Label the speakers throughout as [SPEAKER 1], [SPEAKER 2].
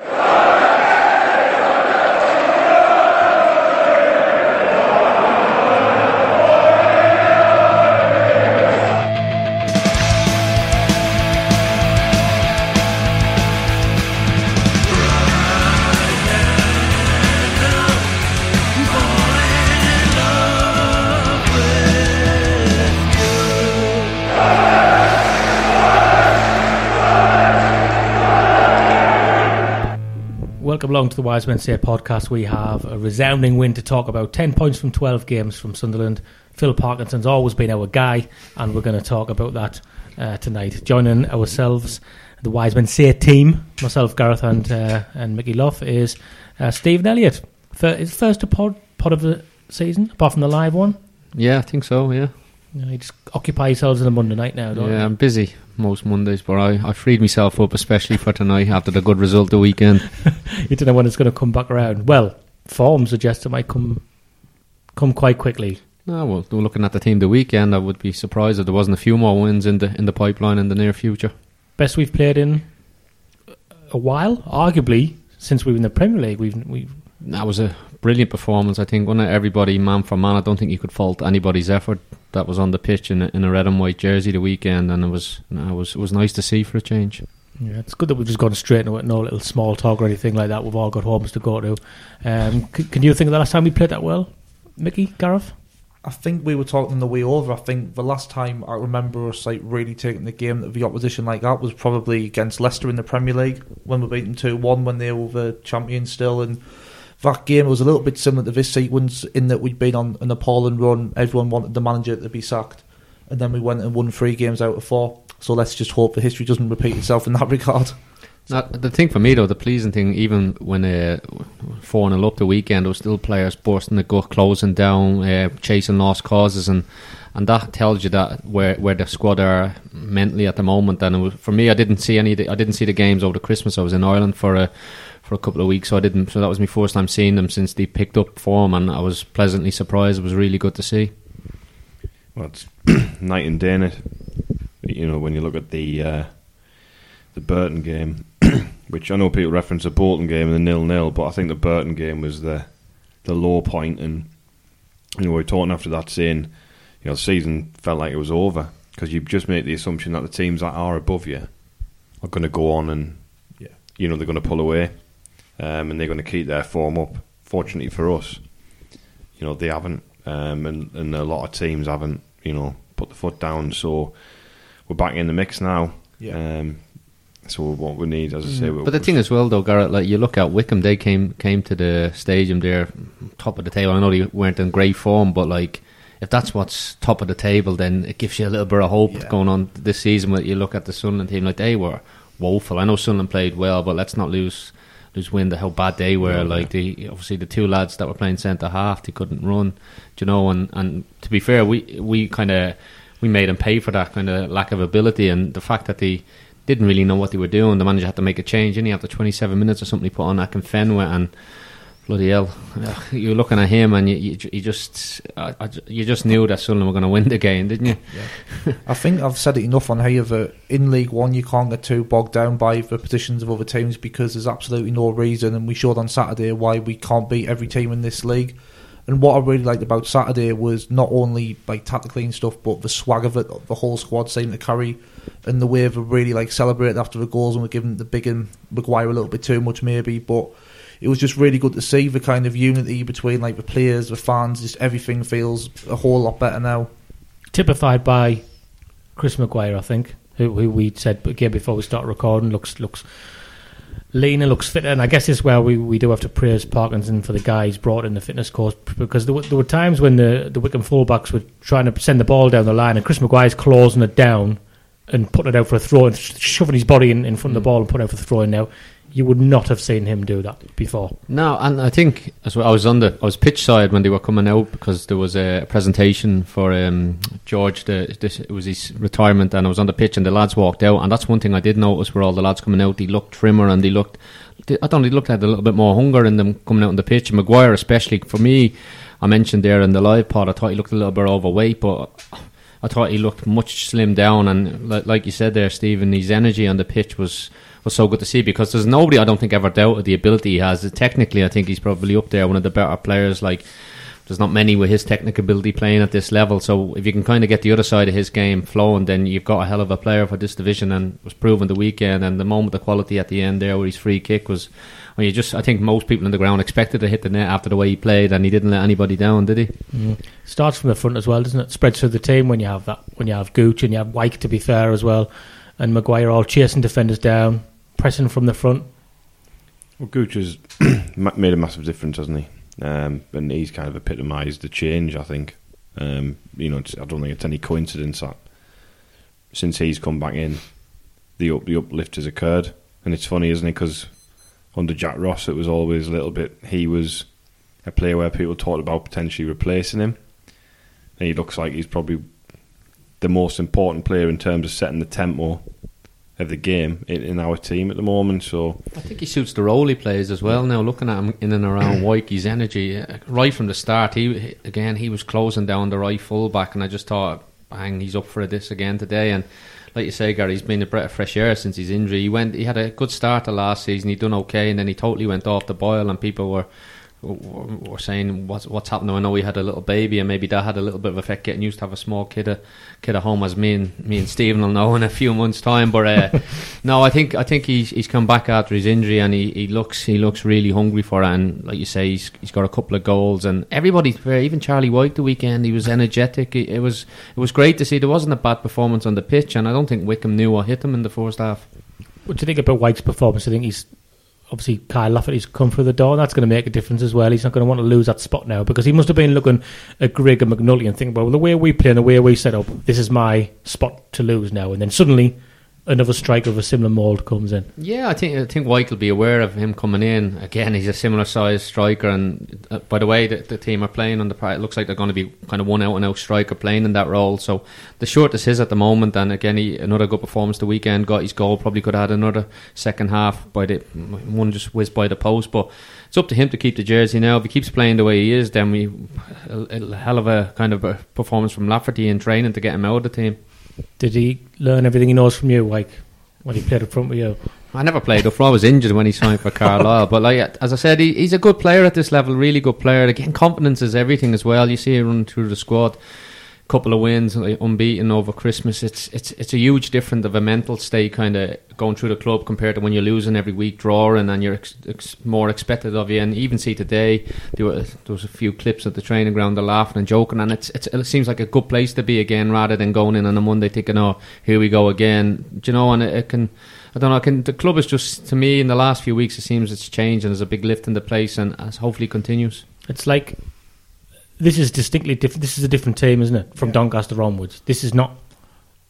[SPEAKER 1] achieve
[SPEAKER 2] Welcome along to the Wise Men Say podcast. We have a resounding win to talk about. 10 points from 12 games from Sunderland. Phil Parkinson's always been our guy, and we're going to talk about that uh, tonight. Joining ourselves, the Wise Men Say team, myself, Gareth, and uh, and Mickey Luff, is uh, Stephen Elliott. Fir- is first pod, pod of the season, apart from the live one.
[SPEAKER 3] Yeah, I think so. Yeah,
[SPEAKER 2] You, know, you just occupy yourselves on a Monday night now, don't
[SPEAKER 3] yeah.
[SPEAKER 2] you?
[SPEAKER 3] I'm busy most Mondays, but I, I freed myself up, especially for tonight after the good result the weekend.
[SPEAKER 2] You don't know when it's going to come back around. Well, form suggests it might come come quite quickly.
[SPEAKER 3] No, well, looking at the team the weekend, I would be surprised if there wasn't a few more wins in the in the pipeline in the near future.
[SPEAKER 2] best we've played in a while, arguably since we were in the Premier League. We've we've
[SPEAKER 3] That was a brilliant performance. I think, it? Everybody, man for man. I don't think you could fault anybody's effort that was on the pitch in a, in a red and white jersey the weekend, and it was no, it was it was nice to see for a change.
[SPEAKER 2] yeah, it's good that we've just gone straight into it, no little small talk or anything like that. We've all got homes to go to. Um, c- can you think of the last time we played that well, Mickey Gareth?
[SPEAKER 4] I think we were talking the way over. I think the last time I remember us like really taking the game of the opposition like that was probably against Leicester in the Premier League when we beat them two one when they were the champions still. And that game was a little bit similar to this sequence in that we'd been on an appalling run. Everyone wanted the manager to be sacked, and then we went and won three games out of four. So let's just hope the history doesn't repeat itself in that regard.
[SPEAKER 3] Now, the thing for me though, the pleasing thing, even when uh, four and up the weekend, there was still players bursting the gut, closing down, uh, chasing lost causes, and and that tells you that where where the squad are mentally at the moment. And was, for me, I didn't see any. I didn't see the games over the Christmas. I was in Ireland for a for a couple of weeks, so I didn't. So that was my first time seeing them since they picked up form, and I was pleasantly surprised. It was really good to see.
[SPEAKER 5] Well, it's night and day, innit? You know, when you look at the uh, the Burton game, which I know people reference the Bolton game and the nil nil, but I think the Burton game was the the low point, and you know we were talking after that saying, you know, the season felt like it was over because you just make the assumption that the teams that are above you are going to go on and
[SPEAKER 4] Yeah.
[SPEAKER 5] you know they're going to pull away, um, and they're going to keep their form up. Fortunately for us, you know they haven't, um, and and a lot of teams haven't, you know, put the foot down. So we're back in the mix now.
[SPEAKER 4] Yeah.
[SPEAKER 5] Um, so what we need, as I say, we
[SPEAKER 3] But the thing as well, though, Gareth, like you look at Wycombe, they came came to the stadium there, top of the table. I know they weren't in great form, but like if that's what's top of the table, then it gives you a little bit of hope
[SPEAKER 4] Yeah.
[SPEAKER 3] going on this season. When you look at the Sunderland team, like they were woeful. I know Sunderland played well, but let's not lose lose wind of how bad they were.
[SPEAKER 5] Yeah.
[SPEAKER 3] like the obviously the two lads that were playing centre half, they couldn't run. You know? And and to be fair, we we kind of we made them pay for that kind of lack of ability and the fact that they didn't really know what they were doing. The manager had to make a change, and he after 27 minutes or something, he put on Akinfenwa and bloody hell, you're looking at him and you you, you just I, I, you just knew that Sunderland were going to win the game, didn't you?
[SPEAKER 4] I think I've said it enough on here that in League One you can't get too bogged down by the positions of other teams because there's absolutely no reason, and we showed on Saturday why we can't beat every team in this league. And what I really liked about Saturday was not only like tactically and stuff, but the swag of it, the whole squad seemed to carry, and the way they really like celebrated after the goals and were giving the big and Maguire a little bit too much maybe, but it was just really good to see the kind of unity between like the players, the fans, just everything feels a whole lot better now.
[SPEAKER 2] typified by Chris Maguire, I think, who, who we said again before we start recording looks looks leaner, looks fitter, and I guess this is where we, we do have to praise Parkinson for the guy he's brought in the fitness course because there were, there were times when the the Wycombe fullbacks were trying to send the ball down the line and Chris Maguire's closing it down. and putting it out for a throw and sh- shoving his body in, in front of the
[SPEAKER 3] Mm.
[SPEAKER 2] ball and putting it out for the throw in now. You would not have seen him do that before.
[SPEAKER 3] No, and I think as well, I was on the I was pitch side when they were coming out because there was a presentation for um, George. The, this, it was his retirement, and I was on the pitch, and the lads walked out. And that's one thing I did notice where all the lads coming out, they looked trimmer and they looked. They, I don't know, they looked like a little bit more hunger in them coming out on the pitch. And Maguire, especially for me, I mentioned there in the live pod, I thought he looked a little bit overweight, but. I thought he looked much slimmed down, and like you said there, Stephen, his energy on the pitch was was so good to see because there's nobody I don't think ever doubted the ability he has. Technically, I think he's probably up there, one of the better players. Like there's not many with his technical ability playing at this level. So if you can kind of get the other side of his game flowing, then you've got a hell of a player for this division, and was proven the weekend. And the moment the quality at the end there, where his free kick was. Well, you just, I think most people on the ground expected to hit the net after the way he played, and he didn't let anybody down, did he? Mm-hmm.
[SPEAKER 2] Starts from the front as well, doesn't it? Spreads through the team when you have that. When you have Gooch and you have Wyke, to be fair as well, and Maguire all chasing defenders down, pressing from the front.
[SPEAKER 5] Well, Gooch has made a massive difference, hasn't he? Um, and he's kind of epitomised the change, I think. Um, you know, I don't think it's any coincidence that since he's come back in, the up, the uplift has occurred. And it's funny, isn't it? Because under Jack Ross, it was always a little bit. He was a player where people talked about potentially replacing him, and he looks like he's probably the most important player in terms of setting the tempo of the game in, in our team at the moment. So
[SPEAKER 3] I think he suits the role he plays as well. Now looking at him in and around Wyke's energy, uh, right from the start, he he- again he was closing down the right fullback, and I just thought, bang, he's up for this again today. And like you say, Gary, he's been a breath of fresh air since his injury. He went, he had a good start to last season. He done okay, and then he totally went off the boil, and people were. Were saying what's what's happening. I know he had a little baby, and maybe that had a little bit of effect getting used to have a small kid, a, kid at home, as me and me and Stephen will know in a few months' time. But uh, no, I think I think he's he's come back after his injury, and he, he looks he looks really hungry for it. And like you say, he's he's got a couple of goals, and everybody, even Charlie Wyke, the weekend, he was energetic. It, it was it was great to see. There wasn't a bad performance on the pitch, and I don't think Wycombe knew what hit him in the first half.
[SPEAKER 2] What do you think about Wyke's performance? I think he's obviously Kyle Lafferty's come through the door. That's going to make a difference as well. He's not going to want to lose that spot now because he must have been looking at Grigg and McNulty and thinking, well, the way we play and the way we set up, this is my spot to lose now. And then suddenly another striker of a similar mould comes in.
[SPEAKER 3] Yeah, I think I think Wyke will be aware of him coming in. Again, he's a similar size striker, and uh, by the way that the team are playing on the it looks like they're going to be kind of one out and out striker playing in that role. So the short is at the moment, and again, he, another good performance the weekend. Got his goal. Probably could have had another second half by the one just whizzed by the post, but. It's up to him to keep the jersey now. If he keeps playing the way he is, then we a, a hell of a kind of a performance from Lafferty in training to get him out of the team.
[SPEAKER 2] Did he learn everything he knows from you, like when he played up front with you?
[SPEAKER 3] I never played up. front. I was injured when he signed for Carlisle. but like as I said, he, he's a good player at this level. Really good player. Again, confidence is everything as well. You see him running through the squad. Couple of wins, unbeaten over Christmas. It's it's it's a huge difference of a mental state, kind of going through the club compared to when you're losing every week, drawing, and you're ex- ex- more expected of you. And even see today, there, were, there was a few clips at the training ground, they're laughing and joking, and it's, it's it seems like a good place to be again, rather than going in on a Monday thinking, "Oh, here we go again." Do you know? And it, it can. I don't know. Can, the club is just to me in the last few weeks. It seems it's changed and there's a big lift in the place, and as hopefully continues.
[SPEAKER 2] It's like this is distinctly different. This is a different team, isn't it? From Doncaster onwards, this is not.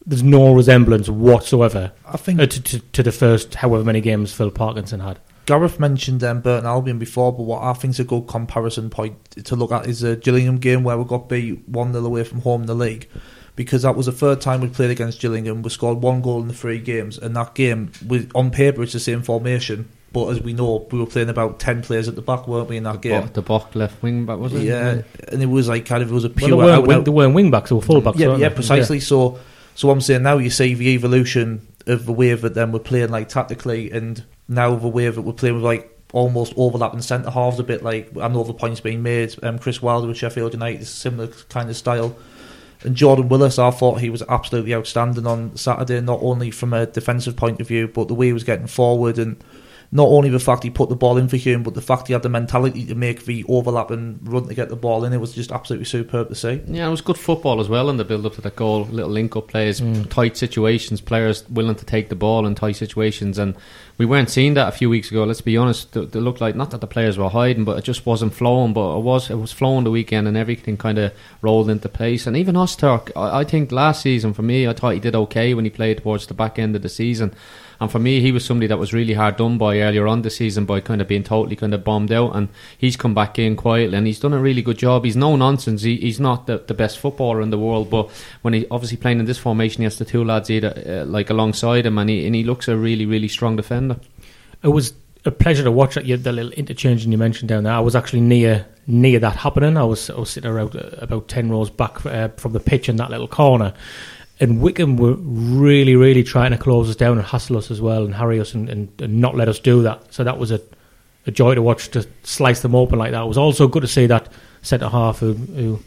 [SPEAKER 2] There's no resemblance whatsoever
[SPEAKER 4] I think
[SPEAKER 2] uh, to, to, to the first however many games Phil Parkinson had.
[SPEAKER 4] Gareth mentioned um, Burton Albion before, but what I think is a good comparison point to look at is the Gillingham game where we got beat 1 0 away from home in the league. Because that was the third time we played against Gillingham. We scored one goal in the three games, and that game, we, on paper, it's the same formation. But as we know, we were playing about 10 players at the back, weren't we, in that game?
[SPEAKER 3] The back left wing back was it?
[SPEAKER 4] Yeah, and it was like kind of, it was a
[SPEAKER 2] Well,
[SPEAKER 4] pure
[SPEAKER 2] they weren't,
[SPEAKER 4] out and
[SPEAKER 2] wing, they weren't wing backs, they were full backs.
[SPEAKER 4] yeah, yeah,
[SPEAKER 2] they?
[SPEAKER 4] precisely. So, so I'm saying now you see the evolution of the way that then we're playing like tactically, and now the way that we're playing with like almost overlapping centre halves a bit. Like I know the points being made. Um, Chris Wilder with Sheffield United is a similar kind of style. And Jordan Willis, I thought he was absolutely outstanding on Saturday, not only from a defensive point of view, but the way he was getting forward and not only the fact he put the ball in for Hume, but the fact he had the mentality to make the overlap and run to get the ball in. It was just absolutely superb to see.
[SPEAKER 3] Yeah, it was good football as well in the build up to that goal. Little link up plays, mm. tight situations, players willing to take the ball in tight situations, and we weren't seeing that a few weeks ago. Let's be honest. It looked like not that the players were hiding, but it just wasn't flowing. But it was it was flowing the weekend, and everything kind of rolled into place. And even Öztürk, I, I think last season for me, I thought he did okay when he played towards the back end of the season. And for me, he was somebody that was really hard done by earlier on the season by kind of being totally kind of bombed out. And he's come back in quietly and he's done a really good job. He's no nonsense. He, he's not the, the best footballer in the world, but when he obviously playing in this formation, he has the two lads either uh, like alongside him, and he and he looks a really really strong defender.
[SPEAKER 2] It was a pleasure to watch that. The little interchange you mentioned down there. I was actually near near that happening. I was I was sitting around uh, about ten rows back uh, from the pitch in that little corner, and Wycombe were really really trying to close us down and hassle us as well and harry us and, and, and not let us do that. So that was a a joy to watch to slice them open like that. It was also good to see that centre half who. who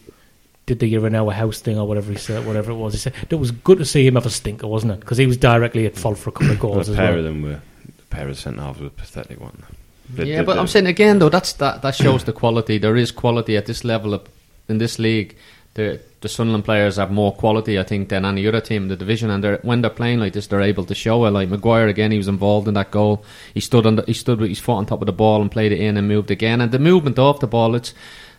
[SPEAKER 2] did the year in our house thing or whatever he said, whatever it was. He said it was good to see him have a stinker, wasn't it? Because he was directly at fault for a couple of goals
[SPEAKER 5] the
[SPEAKER 2] as
[SPEAKER 5] pair
[SPEAKER 2] well.
[SPEAKER 5] of them were the pair of centre halves were pathetic, weren't they? They-
[SPEAKER 3] yeah,
[SPEAKER 5] they-
[SPEAKER 3] but
[SPEAKER 5] they-
[SPEAKER 3] I'm saying again though that's that that shows the quality. There is quality at this level of, in this league. The the Sunderland players have more quality, I think, than any other team in the division. And they're, when they're playing like this, they're able to show it. Like Maguire again, he was involved in that goal. He stood on the, he stood with his foot on top of the ball and played it in and moved again. And the movement off the ball, it's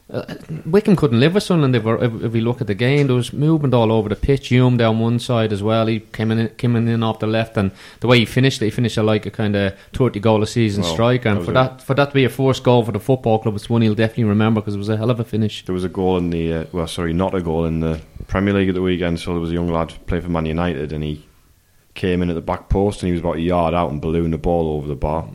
[SPEAKER 3] uh, Wycombe couldn't live with Sunderland if, we're- if, if we look at the game. There was movement all over the pitch. Hume down one side as well. He came in, came in off the left, and the way he finished it, he finished like a kind of thirty goal a season
[SPEAKER 5] Well,
[SPEAKER 3] striker. And for that for that to be a first goal for the football club, it's one he'll definitely remember because it was a hell of a finish.
[SPEAKER 5] There was a goal in the uh, well, sorry, not a goal in the Premier League at the weekend. So there was a young lad playing for Man United, and he came in at the back post, and he was about a yard out and ballooned the ball over the bar,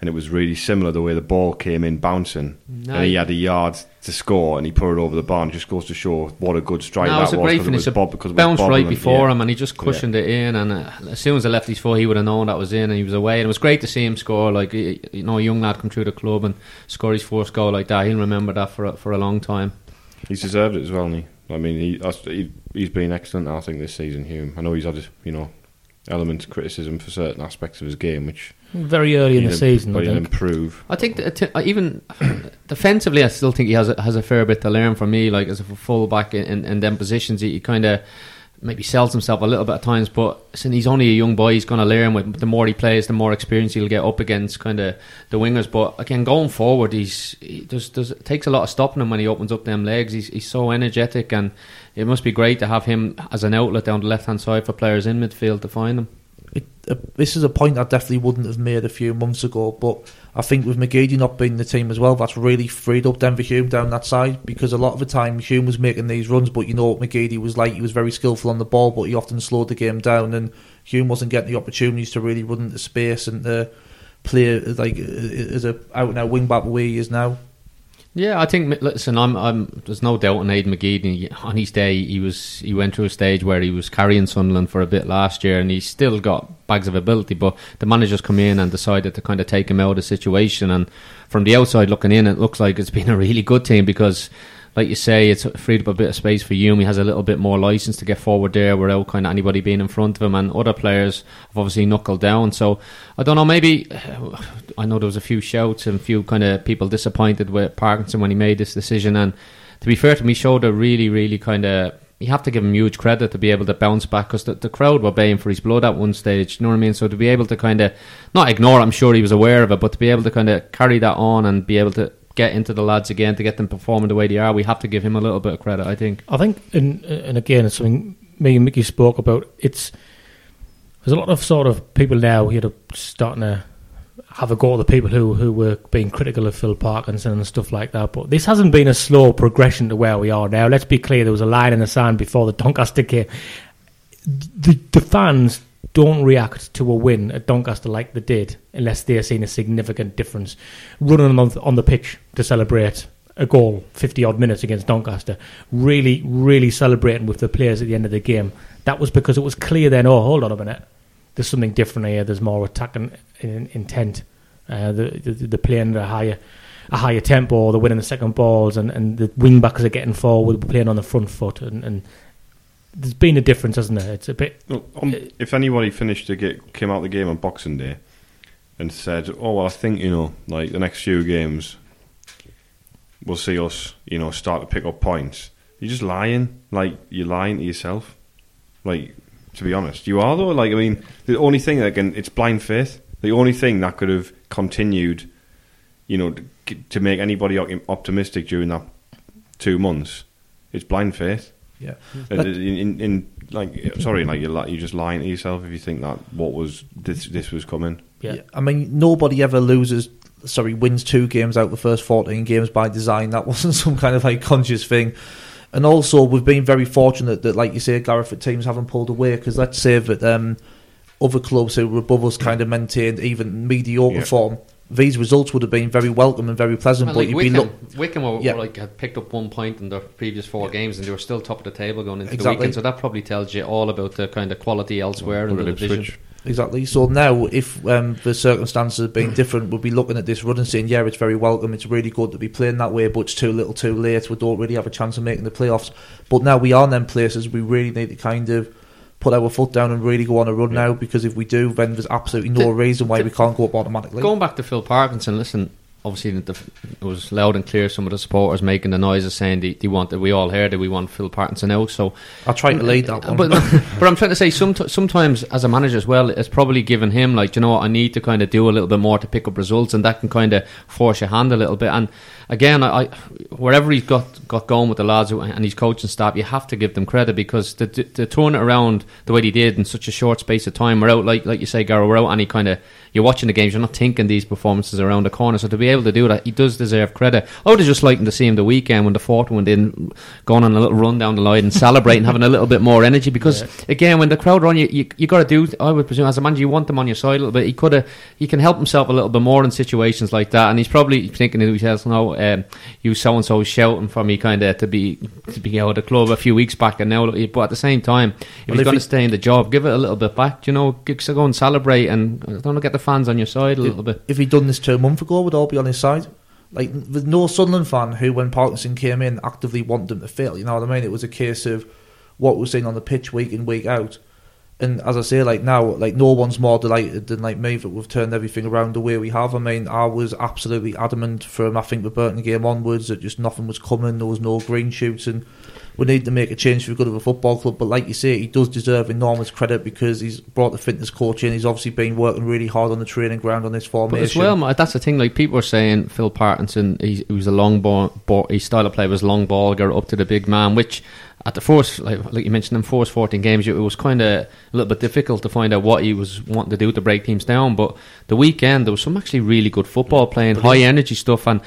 [SPEAKER 5] and it was really similar the way the ball came in bouncing, and he had a yard to score, and he put it over the bar, and just goes to show what a good strike
[SPEAKER 3] No,
[SPEAKER 5] that
[SPEAKER 3] was a great
[SPEAKER 5] because it
[SPEAKER 3] finish.
[SPEAKER 5] was bob, because it
[SPEAKER 3] bounced right before
[SPEAKER 5] yeah.
[SPEAKER 3] him, and he just cushioned it in. And uh, as soon as I left his foot, he would have known that was in, and he was away. And it was great to see him score. Like you know, a young lad come through the club and score his first goal like that. He'll remember that for a, for a long time.
[SPEAKER 5] He's deserved it as well. Hasn't he? I mean, he, he he's been excellent. I think this season, Hume. I know he's had you know elements of criticism for certain aspects of his game, which
[SPEAKER 2] Very early in the season,
[SPEAKER 5] but
[SPEAKER 2] I
[SPEAKER 5] he'll
[SPEAKER 2] think.
[SPEAKER 5] improve.
[SPEAKER 3] I think that, uh, even defensively, I still think he has a, has a fair bit to learn from me. Like as a full back in, in, in them positions, he, he kind of maybe sells himself a little bit at times. But since he's only a young boy, he's going to learn. With the more he plays, the more experience he'll get up against kind of the wingers. But again, going forward, he's he does does it takes a lot of stopping him when he opens up them legs. He's he's so energetic, and it must be great to have him as an outlet down the left hand side for players in midfield to find him.
[SPEAKER 4] It, uh, this is a point I definitely wouldn't have made a few months ago, but I think with McGeady not being in the team as well, that's really freed up Denver Hume down that side because a lot of the time Hume was making these runs, but you know what McGeady was like, he was very skillful on the ball, but he often slowed the game down, and Hume wasn't getting the opportunities to really run into space and to play like uh, as a out and out wing back way he is now.
[SPEAKER 3] Yeah, I think. Listen, I'm. I'm. There's no doubt on Aidan McGee. On his day, he was. He went through a stage where he was carrying Sunderland for a bit last year, and he's still got bags of ability. But the managers come in and decided to kind of take him out of the situation. And from the outside looking in, it looks like it's been a really good team because, like you say, it's freed up a bit of space for Hume. He has a little bit more license to get forward there without kind of anybody being in front of him. And other players have obviously knuckled down. So I don't know. Maybe I know there was a few shouts and a few kind of people disappointed with Parkinson when he made this decision. And to be fair to him, he showed a really, really kind of. You have to give him huge credit to be able to bounce back because the, the crowd were baying for his blood at one stage. You know what I mean? So to be able to kind of not ignore, I'm sure he was aware of it, but to be able to kind of carry that on and be able to get into the lads again to get them performing the way they are, we have to give him a little bit of credit. I think.
[SPEAKER 2] I think, and, and again, it's something me and Mickey spoke about. It's there's a lot of sort of people now here to starting to have a go at the people who who were being critical of Phil Parkinson and stuff like that. But this hasn't been a slow progression to where we are now. Let's be clear. There was a line in the sand before the Doncaster game. The the fans don't react to a win at Doncaster like they did unless they're seeing a significant difference. Running on, on the pitch to celebrate a goal 50 odd minutes against Doncaster, really, really celebrating with the players at the end of the game. That was because it was clear then, oh, hold on a minute, there's something different here, there's more attacking in, intent. Uh, the, the, the playing at a higher, a higher tempo, they're winning the second balls, and, and the wing backs are getting forward, playing on the front foot, and, and there's been a difference, hasn't there? It's a bit.
[SPEAKER 5] No, um, if anybody finished the get, came out of the game on Boxing Day, and said, "Oh well, I think you know, like the next few games, we'll see us, you know, start to pick up points." You're just lying. Like you're lying to yourself. Like to be honest, you are though. Like I mean, the only thing that can it's blind faith. The only thing that could have continued, you know, to, to make anybody optimistic during that two months, it's blind faith.
[SPEAKER 4] Yeah.
[SPEAKER 5] And in, in, in like, sorry, like you're li- you're just lying to yourself if you think that what was this this was coming.
[SPEAKER 2] Yeah.
[SPEAKER 4] Yeah, I mean, nobody ever loses. Sorry, wins two games out of the first fourteen games by design. That wasn't some kind of like conscious thing. And also, we've been very fortunate that, like you say, Gareth, that teams haven't pulled away. Because let's say that um, other clubs who were above us kind of maintained even mediocre
[SPEAKER 5] Yeah.
[SPEAKER 4] form. These results would have been very welcome and very pleasant.
[SPEAKER 3] Well,
[SPEAKER 4] but
[SPEAKER 3] like
[SPEAKER 4] you'd
[SPEAKER 3] Wycombe,
[SPEAKER 4] be look,
[SPEAKER 3] Wycombe were,
[SPEAKER 4] Yeah.
[SPEAKER 3] were like had picked up one point in their previous four games, and they were still top of the table going into the weekend. So that probably tells you all about the kind of quality elsewhere in the division.
[SPEAKER 5] Ipswich.
[SPEAKER 4] Exactly. So now, if um, the circumstances had been different, we'll be looking at this run and saying, "Yeah, it's very welcome. It's really good to be playing that way, but it's too little, too late. We don't really have a chance of making the playoffs." But now we are in them places. We really need to kind of put our foot down and really go on a run now. Because if we do, then there's absolutely no
[SPEAKER 3] The-
[SPEAKER 4] reason why
[SPEAKER 3] the-
[SPEAKER 4] we can't go up automatically.
[SPEAKER 3] Going back to Phil Parkinson, listen, obviously the, it was loud and clear. Some of the supporters making the noises saying they, they wanted, we all heard that we want Phil Parkinson out. So
[SPEAKER 4] I try to lead that one.
[SPEAKER 3] But, but I'm trying to say, some, sometimes as a manager as well, it's probably given him like, you know, what, I need to kind of do a little bit more to pick up results, and that can kind of force your hand a little bit. And again, I, wherever he's got got going with the lads and his coaching staff, you have to give them credit because to, to, to turn it around the way he did in such a short space of time, we're out like like you say, Garo, we're out any kind of you're watching the games, you're not thinking these performances around the corner. So to be able to do that, he does deserve credit. I would have just liked to see him the weekend when the fourth one didn't, going on a little run down the line and celebrating, having a little bit more energy. Because again, when the crowd are on you, you, you got to do. I would presume as a manager, you want them on your side a little bit. He could have, he can help himself a little bit more in situations like that, and he's probably thinking to himself, "No, um, you so and so shouting for me, kind of to be to be out of the club a few weeks back, and now." But at the same time, if
[SPEAKER 4] Well,
[SPEAKER 3] he's going to stay in the job, give it a little bit back. You know, so go and celebrate, and I don't get the fans on your side a little bit.
[SPEAKER 4] if he'd done this two months ago, we'd all be on his side. Like, there's no Sunderland fan who, when Parkinson came in, actively wanted him to fail. You know what I mean? It was a case of what we're seeing on the pitch week in, week out. And as I say, like now, like no one's more delighted than like me that we've turned everything around the way we have. I mean, I was absolutely adamant from I think the Burton game onwards that just nothing was coming. There was no green shoots, and we need to make a change for the good of a football club. But like you say, he does deserve enormous credit because he's brought the fitness coach in. He's obviously been working really hard on the training ground on this formation.
[SPEAKER 3] But as well, that's the thing. Like people are saying, Phil Parkinson, he, he was a long ball, ball. His style of play was long ball, get up to the big man. Which at the first, like, like you mentioned, in first fourteen games, it was kind of a little bit difficult to find out what he was wanting to do to break teams down. But the weekend, there was some actually really good football playing, high energy stuff, and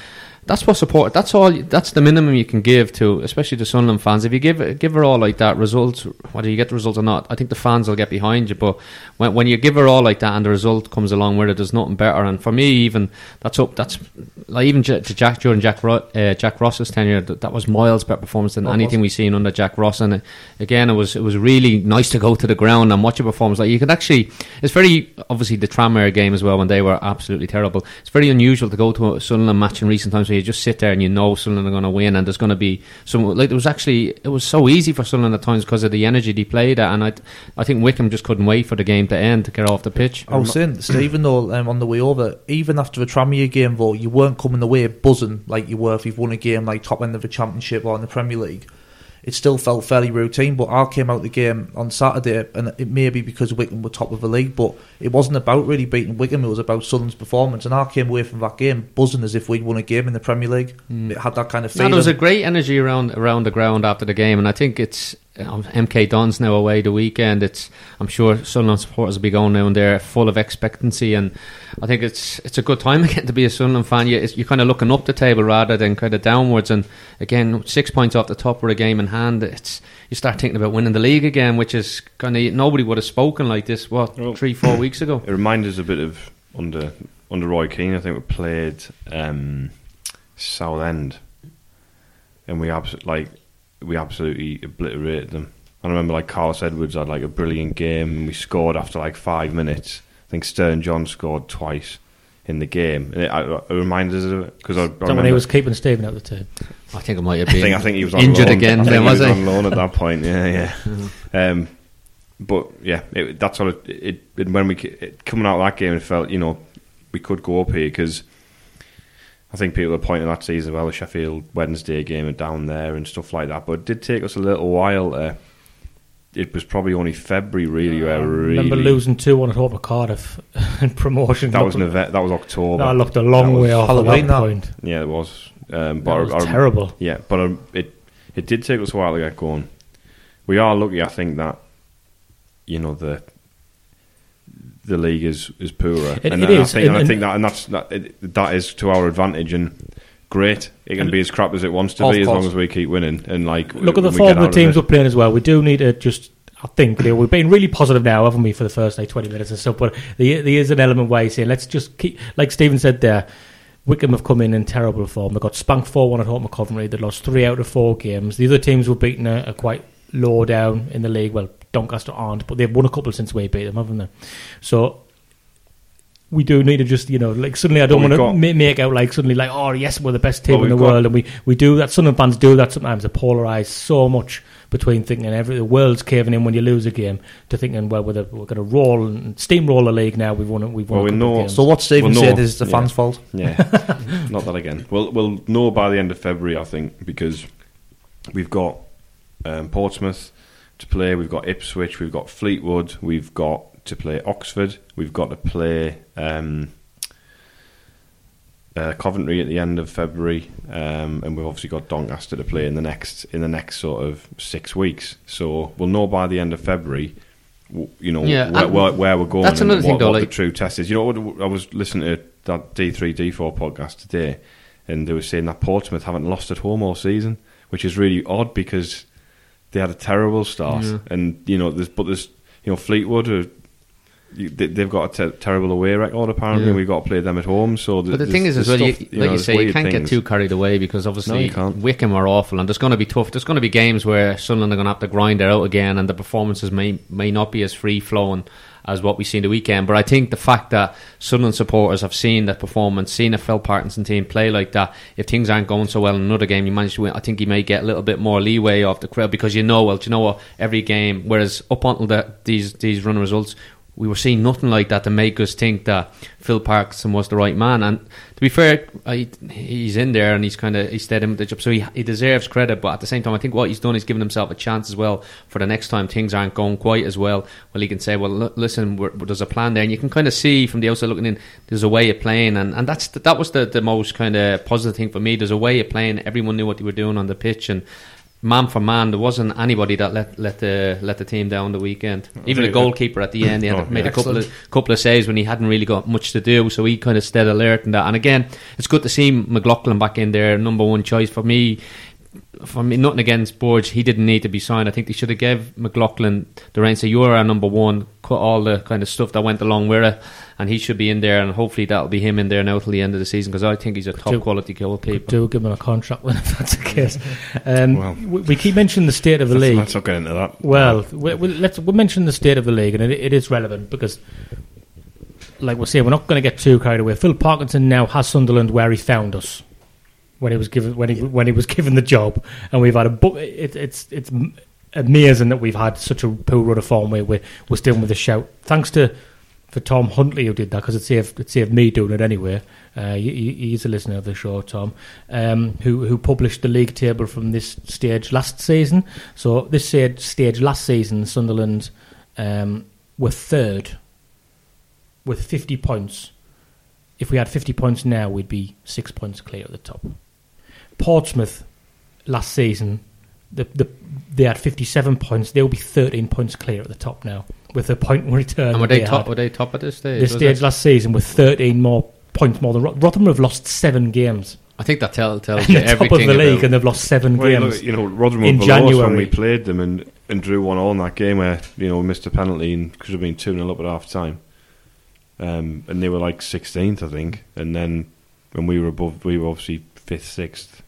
[SPEAKER 3] that's what support. That's all. That's the minimum you can give to, especially the Sunderland fans. If you give give her all like that, results whether you get the results or not, I think the fans will get behind you. But when when you give her all like that and the result comes along with it, there's nothing better. And for me, even that's up. That's like even to Jack during Jack uh, Jack Ross's tenure, that, that was miles better performance than
[SPEAKER 4] Oh,
[SPEAKER 3] anything we've seen under Jack Ross. And again, it was it was really nice to go to the ground and watch a performance. Like you could actually, it's very obviously the Tranmere game as well when they were absolutely terrible. It's very unusual to go to a Sunderland match in recent times where you just sit there and you know Sunderland are going to win and there's going to be some like it was actually it was so easy for Sunderland at times because of the energy they played at, and I I think Wycombe just couldn't wait for the game to end to get off the pitch.
[SPEAKER 4] I was saying, Stephen, though, um, on the way over, even after a Tranmere game, though, you weren't coming away buzzing like you were if you've won a game like top end of the Championship or in the Premier League. It still felt fairly routine, but I came out the game on Saturday, and it may be because Wycombe were top of the league, but it wasn't about really beating Wycombe, it was about Sunderland's performance, and I came away from that game buzzing as if we'd won a game in the Premier League. Mm. It had that kind of
[SPEAKER 3] No,
[SPEAKER 4] feeling.
[SPEAKER 3] there was a great energy around around the ground after the game, and I think it's MK Dons now away the weekend. It's I'm sure Sunderland supporters will be going down there full of expectancy, and I think it's it's a good time again to be a Sunderland fan. You, it's- you're kind of looking up the table rather than kind of downwards, and again six points off the top with a game in hand. It's you start thinking about winning the league again, which is kind of nobody would have spoken like this. What
[SPEAKER 5] Well-
[SPEAKER 3] three four weeks ago?
[SPEAKER 5] It reminds us a bit of under under Roy Keane. I think we played um, Southend, and we absolutely like we absolutely obliterated them. I remember like Carlos Edwards had like a brilliant game, and we scored after like five minutes. I think Stern John scored twice in the game, and it, I- it reminds us of it because I, I
[SPEAKER 2] Is that when
[SPEAKER 5] remember.
[SPEAKER 2] he was keeping Stephen out the team.
[SPEAKER 3] I think it might have
[SPEAKER 5] I
[SPEAKER 3] been.
[SPEAKER 5] think I think he was
[SPEAKER 3] injured
[SPEAKER 5] loan.
[SPEAKER 3] again.
[SPEAKER 5] I think
[SPEAKER 3] Then
[SPEAKER 5] he
[SPEAKER 3] was
[SPEAKER 5] was
[SPEAKER 3] he?
[SPEAKER 5] on loan at that point. Yeah, yeah. Um, but yeah, it, that's what it, it, it when we it, coming out of that game, it felt you know we could go up here because I think people are pointing that to as well the Sheffield Wednesday game and down there and stuff like that. But it did take us a little while. To, it was probably only February really where
[SPEAKER 2] I
[SPEAKER 5] really
[SPEAKER 2] remember losing 2 1 at home at Cardiff in promotion.
[SPEAKER 5] That was
[SPEAKER 2] Looked-
[SPEAKER 5] Nove- that was October.
[SPEAKER 2] that looked a long
[SPEAKER 5] That
[SPEAKER 2] way off
[SPEAKER 4] Halloween,
[SPEAKER 2] that
[SPEAKER 4] that.
[SPEAKER 2] point.
[SPEAKER 5] Yeah, it was. Um, but
[SPEAKER 2] That
[SPEAKER 5] I-
[SPEAKER 2] was
[SPEAKER 5] I rem-
[SPEAKER 2] terrible.
[SPEAKER 5] Yeah, but um, it it did take us a while to get going. We are lucky, I think, that you know the the league is is poorer,
[SPEAKER 2] It-
[SPEAKER 5] and,
[SPEAKER 2] it
[SPEAKER 5] and I think,
[SPEAKER 2] and-
[SPEAKER 5] and I think that and that's that, it, that is to our advantage and. Great! It can be as crap as it wants to be, as long as we keep winning. And like,
[SPEAKER 2] Look at the form of the teams we're playing as well. We do need to just. I think you know, we've been really positive now, haven't we, for the first like twenty minutes and stuff. But there, there is an element where you say, let's just keep, like Stephen said there. Wycombe have come in in terrible form. They got spanked four one at home at Coventry. They lost three out of four games. The other teams were beaten are, are quite low down in the league. Well, Doncaster aren't, but they've won a couple since we beat them, haven't they? So we do need to just you know like suddenly I don't want to
[SPEAKER 5] got-
[SPEAKER 2] ma- make out like suddenly like oh yes we're the best team in the
[SPEAKER 5] got-
[SPEAKER 2] world and we, we do that. Some Sunderland fans do that sometimes. They polarise so much between thinking every the world's caving in when you lose a game to thinking well we're, the, we're going to roll and steamroll the league now. We've won it. We've won.
[SPEAKER 5] Well, we
[SPEAKER 2] couple of
[SPEAKER 5] know-
[SPEAKER 2] games.
[SPEAKER 4] So what Stephen
[SPEAKER 5] Well, no.
[SPEAKER 4] said is the
[SPEAKER 5] Yeah.
[SPEAKER 4] fans' fault.
[SPEAKER 5] Yeah, not that again. We'll we'll know by the end of February, I think, because we've got um, Portsmouth to play. We've got Ipswich. We've got Fleetwood. We've got to play Oxford. We've got to play um, uh, Coventry at the end of February, um, and we've obviously got Doncaster to play in the next in the next sort of six weeks. So we'll know by the end of February. You know
[SPEAKER 3] Yeah,
[SPEAKER 5] where, where, where we're going.
[SPEAKER 3] that's
[SPEAKER 5] and
[SPEAKER 3] another thing
[SPEAKER 5] what,
[SPEAKER 3] though,
[SPEAKER 5] what
[SPEAKER 3] like-
[SPEAKER 5] the true test is. You know, what, I was listening to that D three D four podcast today, and they were saying that Portsmouth haven't lost at home all season, which is really odd because they had a terrible start,
[SPEAKER 3] Yeah.
[SPEAKER 5] and you know, there's but there's you know Fleetwood. Uh, are, they, they've got a te- terrible away record apparently.
[SPEAKER 3] Yeah.
[SPEAKER 5] and We've got to play them at home. So,
[SPEAKER 3] But the thing is, as well, you, like you say, you can't get too carried away because obviously
[SPEAKER 5] you can't.
[SPEAKER 3] Wycombe are awful, and there's going to be tough. There's going to be games where Sunderland are going to have to grind it out again, and the performances may may not be as free flowing as what we see in the weekend. But I think the fact that Sunderland supporters have seen that performance, seen a Phil Parkinson team play like that, if things aren't going so well in another game, you manage to win. I think you may get a little bit more leeway off the crowd because you know, well, do you know what? Every game, whereas up until the, these these run results. We were seeing nothing like that to make us think that Phil Parkinson was the right man. And to be fair, I, he's in there and he's kind of he's in the job, so he, he deserves credit. But at the same time, I think what he's done is given himself a chance as well for the next time things aren't going quite as well. Well, he can say, "Well, l- listen, there's a plan there," and you can kind of see from the outside looking in, there's a way of playing, and, and that's the, that was the, the most kind of positive thing for me. There's a way of playing. Everyone knew what they were doing on the pitch, and man for man, there wasn't anybody that let let the let the team down the weekend. Even the goalkeeper at the end, he had
[SPEAKER 5] Oh,
[SPEAKER 3] made
[SPEAKER 5] yeah.
[SPEAKER 3] a couple of couple of saves when he hadn't really got much to do. So he kind of stayed alert and that. And again, it's good to see McLaughlin back in there, number one choice for me. For me, nothing against Burge, he didn't need to be signed. I think they should have gave McLaughlin the reins. Say you're our number one. Cut all the kind of stuff that went along with it, and he should be in there. And hopefully that'll be him in there now till the end of the season because I think he's a top
[SPEAKER 2] do-
[SPEAKER 3] quality goalkeeper.
[SPEAKER 2] do give him a contract then if that's the case. Um,
[SPEAKER 5] Well,
[SPEAKER 2] we, we keep mentioning the state of the league.
[SPEAKER 5] let's not get into that.
[SPEAKER 2] Well, we, we, let's we mention the state of the league, and it, it is relevant because, like we're saying, we're not going to get too carried away. Phil Parkinson now has Sunderland where he found us when he was given when he when he was given the job, and we've had a bu- it, it's it's amazing that we've had such a poor run of form where we're, we're still with a shout. Thanks to for Tom Huntley who did that because it saved it saved me doing it anyway. Uh, he, he- he's a listener of the show, Tom, um, who who published the league table from this stage last season. So this stage, stage last season, Sunderland um, were third with fifty points. If we had fifty points now, we'd be six points clear at the top. Portsmouth last season, the, the, they had fifty-seven points. They'll be thirteen points clear at the top now with a point return.
[SPEAKER 3] and were
[SPEAKER 2] that
[SPEAKER 3] they top?
[SPEAKER 2] had
[SPEAKER 3] Were they top at this stage?
[SPEAKER 2] this
[SPEAKER 3] was
[SPEAKER 2] stage
[SPEAKER 3] it?
[SPEAKER 2] last season with 13 more points more than Rot- Rotherham have lost seven games
[SPEAKER 3] I think that tell, tells
[SPEAKER 2] in
[SPEAKER 3] you
[SPEAKER 2] the top of
[SPEAKER 3] everything
[SPEAKER 2] the league and they've lost seven
[SPEAKER 5] Well,
[SPEAKER 2] games.
[SPEAKER 5] look, you know, Rotherham
[SPEAKER 2] in
[SPEAKER 5] were below when we played them and, and drew one all in that game where you know we missed a penalty and could have been two 0 up at half time. Um, and they were like sixteenth, I think. And then when we were above, we were obviously fifth, sixth,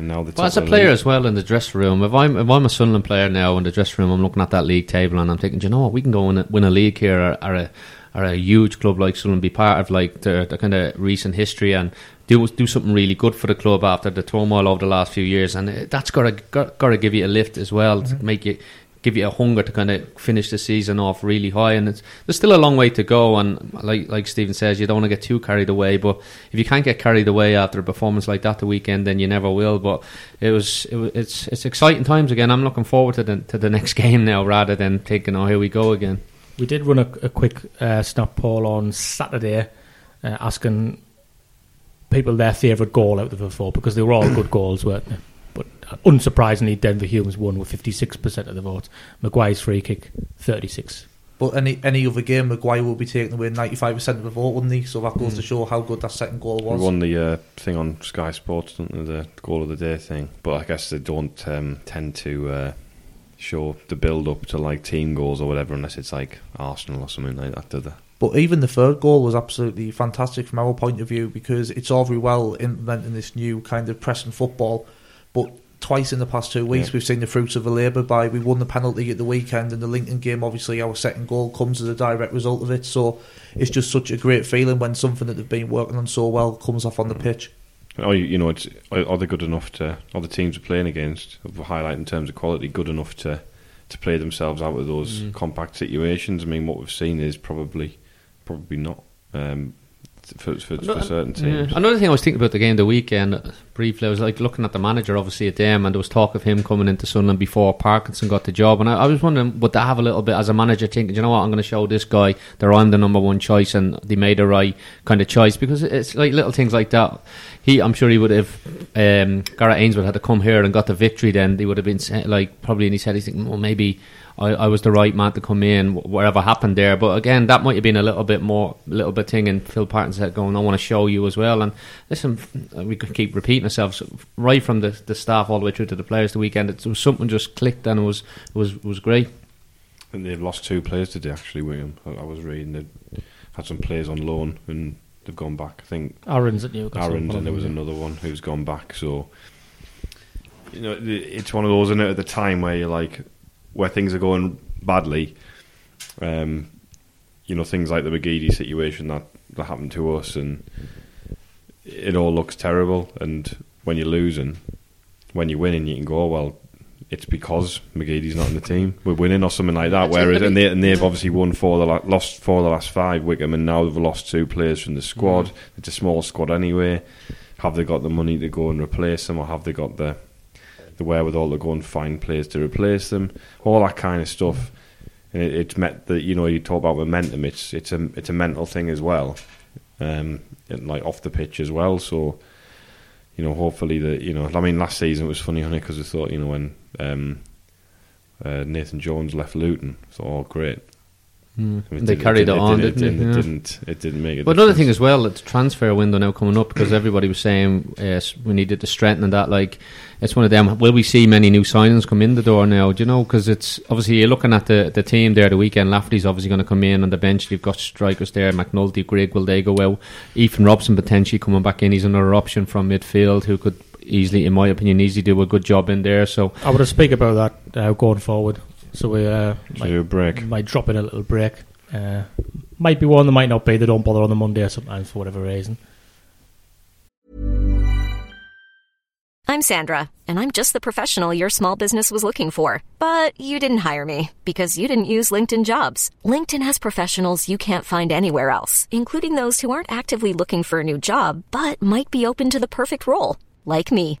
[SPEAKER 5] and now the
[SPEAKER 3] Well, as a
[SPEAKER 5] top of the
[SPEAKER 3] player
[SPEAKER 5] league.
[SPEAKER 3] as well in the dressing room, if I'm if I'm a Sunderland player now in the dressing room, I'm looking at that league table and I'm thinking, do you know what, we can go and win a league here, or, or a or a huge club like Sunderland, be part of like the, the kind of recent history and do do something really good for the club after the turmoil over the last few years, and uh, that's got to got, got to give you a lift as well
[SPEAKER 2] Mm-hmm.
[SPEAKER 3] to make you give you a hunger to kind of finish the season off really high. And it's, there's still a long way to go. And like like Stephen says, you don't want to get too carried away. But if you can't get carried away after a performance like that the weekend, then you never will. But it was, it was it's it's exciting times again. I'm looking forward to the to the next game now rather than thinking, oh, here we go again.
[SPEAKER 2] We did run a, a quick uh, snap poll on Saturday, uh, asking people their favourite goal out of the four because they were all good goals, weren't they? But uh, unsurprisingly, Denver Humans won with 56% of the vote. Maguire's free kick, 36.
[SPEAKER 4] But any any other game, Maguire will be taking away 95% of the vote, wouldn't he? So that goes to show how good that second goal
[SPEAKER 5] We
[SPEAKER 4] was.
[SPEAKER 5] won the uh, thing on Sky Sports, don't they, the goal of the day thing. But I guess they don't um, tend to uh, show the build up to like team goals or whatever, unless it's like Arsenal or something like that, do they?
[SPEAKER 4] But even the third goal was absolutely fantastic from our point of view because it's all very well implementing this new kind of pressing football, but twice in the past two weeks
[SPEAKER 5] Yeah.
[SPEAKER 4] we've seen the fruits of the labour by we won the penalty at the weekend and the Lincoln game obviously our second goal comes as a direct result of it so it's just such a great feeling when something that they've been working on so well comes off on the pitch
[SPEAKER 5] Or you, you know, it's are are they good enough to? Are the teams we're playing against, a highlight in terms of quality, good enough to to play themselves out of those
[SPEAKER 3] Mm.
[SPEAKER 5] compact situations? I mean, what we've seen is probably probably not um, for, for, for certain
[SPEAKER 3] Yeah.
[SPEAKER 5] teams.
[SPEAKER 3] Another thing I was thinking about the game the weekend briefly, I was like looking at the manager obviously at them, and there was talk of him coming into Sunderland before Parkinson got the job, and I, I was wondering would they have a little bit as a manager thinking, you know what, I'm going to show this guy that I'm the number one choice, and they made the right kind of choice because it's like little things like that. He, I'm sure he would have. Um, Gareth Ainsworth had to come here and got the victory. Then he would have been like probably in his head. He's thinking, well, maybe I, I was the right man to come in, whatever happened there. But again, that might have been a little bit more, little bit thing. And Phil Parton said, "Going, I want to show you as well." And listen, we could keep repeating ourselves right from the, the staff all the way through to the players. The weekend, it was something just clicked, and it was it was it was great.
[SPEAKER 5] And they've lost two players today, actually, William. I, I was reading they had some players on loan and they've gone back. I think
[SPEAKER 2] Aaron's at Newcastle.
[SPEAKER 5] Aaron's and there was another one who's gone back. So, you know, it's one of those, it, at the time where you're like, where things are going badly, um, you know, things like the McGeady situation that, that happened to us, and it all looks terrible. And when you're losing, when you're winning, you can go, oh, well, it's because McGeady's not in the team. We're winning or something like that. Whereas, and, they, and they've obviously won four, the la- lost four of the last five, Wycombe, and now they've lost two players from the squad. It's a small squad anyway. Have they got the money to go and replace them, or have they got the the wherewithal to go and find players to replace them? All that kind of stuff. And it, it's met that you know you talk about momentum. It's it's a it's a mental thing as well, um, and like off the pitch as well. So you know, hopefully the you know, I mean, last season it was funny on it because I thought you know when um, uh, Nathan Jones left Luton, thought oh great. I mean,
[SPEAKER 3] And they
[SPEAKER 5] didn't-
[SPEAKER 3] carried it, on,
[SPEAKER 5] didn't,
[SPEAKER 3] didn't,
[SPEAKER 5] it, didn't it didn't make it.
[SPEAKER 3] But another thing as well, it's transfer window now coming up because everybody was saying yes, we needed to strengthen that. Like it's one of them. Will we see many new signings come in the door now? Do you know? Because it's obviously you're looking at the, the team there the weekend. Lafferty's obviously going to come in on the bench. You've got strikers there. McNulty, Grigg, will they go out? Ethan Robson potentially coming back in. He's another option from midfield who could easily, in my opinion, easily do a good job in there. So
[SPEAKER 2] I would speak about that uh, going forward. So we uh, might,
[SPEAKER 5] a break.
[SPEAKER 2] might drop in a little break. Uh, might be one, there might not be. They don't bother on the Monday sometimes for whatever reason.
[SPEAKER 6] I'm Sandra, and I'm just the professional your small business was looking for. But you didn't hire me because you didn't use LinkedIn jobs. LinkedIn has professionals you can't find anywhere else, including those who aren't actively looking for a new job but might be open to the perfect role, like me.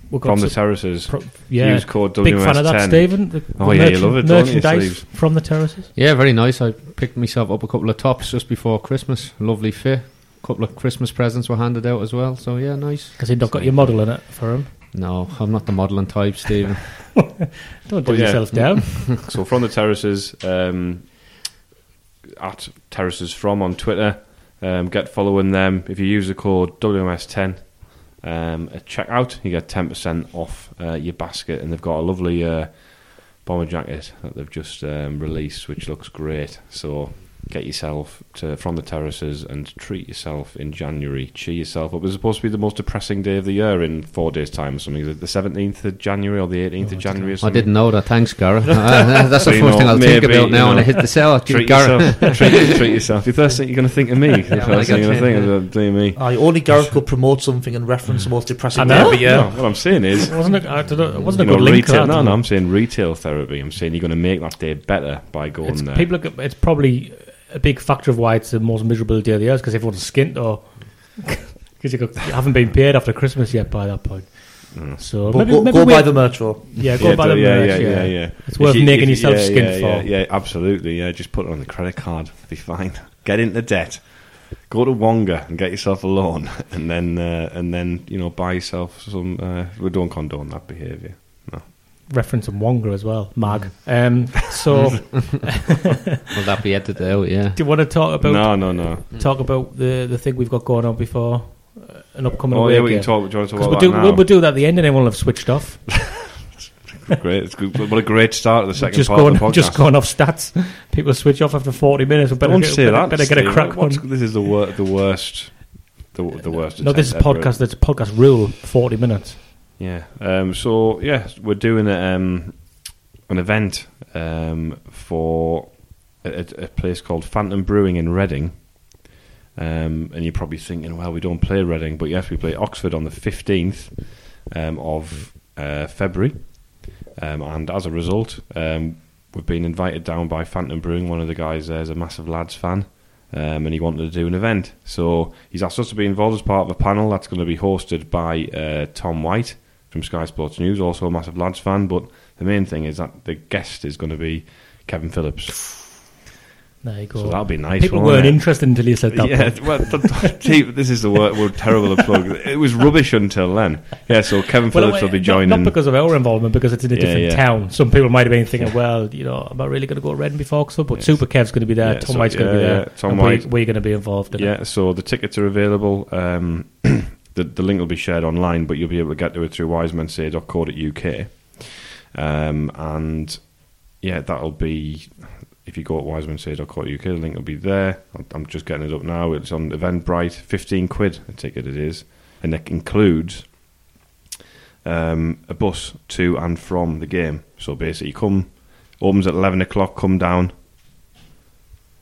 [SPEAKER 2] We've got
[SPEAKER 5] From the terraces.
[SPEAKER 2] Pro- yeah,
[SPEAKER 5] Use code
[SPEAKER 2] big fan of that,
[SPEAKER 5] WS10.
[SPEAKER 2] Stephen. The,
[SPEAKER 5] Oh,
[SPEAKER 2] the
[SPEAKER 5] yeah, you love it, don't you,
[SPEAKER 2] Merchandise
[SPEAKER 5] sleeves?
[SPEAKER 2] from the terraces.
[SPEAKER 3] yeah, very nice. I picked myself up a couple of tops just before Christmas. Lovely fit. A couple of Christmas presents were handed out as well. So yeah, nice.
[SPEAKER 2] Because you've not got your model in it for him.
[SPEAKER 3] No, I'm not the modelling type, Stephen.
[SPEAKER 2] Don't do
[SPEAKER 5] yeah.
[SPEAKER 2] yourself down.
[SPEAKER 5] So from the terraces, um, at terraces from on Twitter, um, get following them. If you use the code WMS10 um, at checkout, you get ten percent off uh, your basket, and they've got a lovely uh, bomber jacket that they've just um, released, which looks great. So get yourself to from the terraces and treat yourself in January. Cheer yourself up. It's supposed to be the most depressing day of the year in four days' time or something. Is it the seventeenth of January or the eighteenth of January? Or
[SPEAKER 3] I didn't know that. Thanks, Gareth. Uh, that's
[SPEAKER 5] So
[SPEAKER 3] the first
[SPEAKER 5] know,
[SPEAKER 3] thing I'll think about now when I hit the cell.
[SPEAKER 5] treat
[SPEAKER 3] Gareth.
[SPEAKER 5] yourself. treat, treat yourself. The first thing you're going to think of me. The
[SPEAKER 3] well,
[SPEAKER 5] first thing you're going to think of do me.
[SPEAKER 4] Aye, only Gareth could promote something and reference the most depressing
[SPEAKER 2] I
[SPEAKER 4] day
[SPEAKER 2] know.
[SPEAKER 4] of the year.
[SPEAKER 5] No, what I'm saying is,
[SPEAKER 2] It wasn't a, I don't it wasn't
[SPEAKER 5] you
[SPEAKER 2] a
[SPEAKER 5] know,
[SPEAKER 2] good link.
[SPEAKER 5] retail.
[SPEAKER 2] that,
[SPEAKER 5] No, no. I'm saying retail therapy. I'm saying you're going to make that day better by going
[SPEAKER 2] It's,
[SPEAKER 5] there.
[SPEAKER 2] people are, it's probably a big factor of why it's the most miserable day of the year is because everyone's skint or because you, you haven't been paid after Christmas yet by that point. So
[SPEAKER 4] But
[SPEAKER 2] maybe,
[SPEAKER 4] go
[SPEAKER 2] maybe
[SPEAKER 4] go
[SPEAKER 2] wait-
[SPEAKER 4] by the Metro.
[SPEAKER 2] yeah, go
[SPEAKER 5] yeah,
[SPEAKER 2] by the
[SPEAKER 5] yeah,
[SPEAKER 2] merch,
[SPEAKER 5] yeah, yeah, yeah.
[SPEAKER 2] It's
[SPEAKER 5] If
[SPEAKER 2] worth
[SPEAKER 5] you-
[SPEAKER 2] making
[SPEAKER 5] if-
[SPEAKER 2] yourself
[SPEAKER 5] yeah,
[SPEAKER 2] skint
[SPEAKER 5] yeah,
[SPEAKER 2] for.
[SPEAKER 5] Yeah, yeah, absolutely. Yeah, just put it on the credit card. Be fine. Get into debt. Go to Wonga and get yourself a loan, and then uh, and then you know buy yourself some. Uh, we don't condone that behaviour. No.
[SPEAKER 2] Reference and Wonga as well, Mag. Um, so,
[SPEAKER 3] Will that be edited out? Yeah.
[SPEAKER 2] Do you want to talk about
[SPEAKER 5] no, no, no.
[SPEAKER 2] talk about the the thing we've got going on before uh, an upcoming
[SPEAKER 5] Oh
[SPEAKER 2] away
[SPEAKER 5] yeah, we can talk. Do you want to
[SPEAKER 2] 'Cause
[SPEAKER 5] talk
[SPEAKER 2] we'll
[SPEAKER 5] about
[SPEAKER 2] do,
[SPEAKER 5] that now?
[SPEAKER 2] we'll, we'll do that at the end, and then we'll have switched off.
[SPEAKER 5] Great. It's good. What a great start to the second
[SPEAKER 2] just
[SPEAKER 5] part
[SPEAKER 2] going,
[SPEAKER 5] of the podcast.
[SPEAKER 2] just going off stats. People switch off after forty minutes. We better
[SPEAKER 5] Don't
[SPEAKER 2] get,
[SPEAKER 5] say
[SPEAKER 2] better,
[SPEAKER 5] that.
[SPEAKER 2] Better get a crack
[SPEAKER 5] What's-
[SPEAKER 2] on.
[SPEAKER 5] This is the wor- the worst. The, the worst.
[SPEAKER 2] No, this is
[SPEAKER 5] attempt ever.
[SPEAKER 2] podcast. That's podcast rule. Forty minutes.
[SPEAKER 5] Yeah. Um, so yeah, we're doing a, um, an event um, for a, a place called Phantom Brewing in Reading. Um, and you're probably thinking, well, we don't play Reading, but yes, we play Oxford on the 15th um, of uh, February. Um, and as a result, we've been invited down by Phantom Brewing. One of the guys there is a massive lads fan, um, and he wanted to do an event. So he's asked us to be involved as part of a panel that's going to be hosted by uh, Tom White from Sky Sports News, also a massive lads fan. But the main thing is that the guest is going to be Kevin Phillips.
[SPEAKER 2] There you go.
[SPEAKER 5] So that'll be nice.
[SPEAKER 2] People weren't
[SPEAKER 5] it?
[SPEAKER 2] interested until you said that.
[SPEAKER 5] Yeah, well, th- th- this is the word, word terrible plug. It was rubbish until then. Yeah, so Kevin
[SPEAKER 2] Well,
[SPEAKER 5] Phillips will be joining.
[SPEAKER 2] Not, because of our involvement, because it's in a
[SPEAKER 5] Yeah,
[SPEAKER 2] different
[SPEAKER 5] yeah.
[SPEAKER 2] town. Some people might have been thinking, well, you know, am I really going to go to Reading before Oxford? But
[SPEAKER 5] Yes.
[SPEAKER 2] Super Kev's going to be there.
[SPEAKER 5] Yeah,
[SPEAKER 2] Tom
[SPEAKER 5] so-
[SPEAKER 2] White's going to be there.
[SPEAKER 5] yeah, Tom White.
[SPEAKER 2] We, we're going to be involved in it.
[SPEAKER 5] Yeah, so the tickets are available. Um, the, the link will be shared online, but you'll be able to get to it through wisemensay.co.uk. Um, and yeah, that'll be if you go at wisemensay.co.uk, the link will be there. I'm- just getting it up now. It's on Eventbrite, 15 quid a ticket it is, and it includes um, a bus to and from the game. So basically, come, opens at 11 o'clock, come down,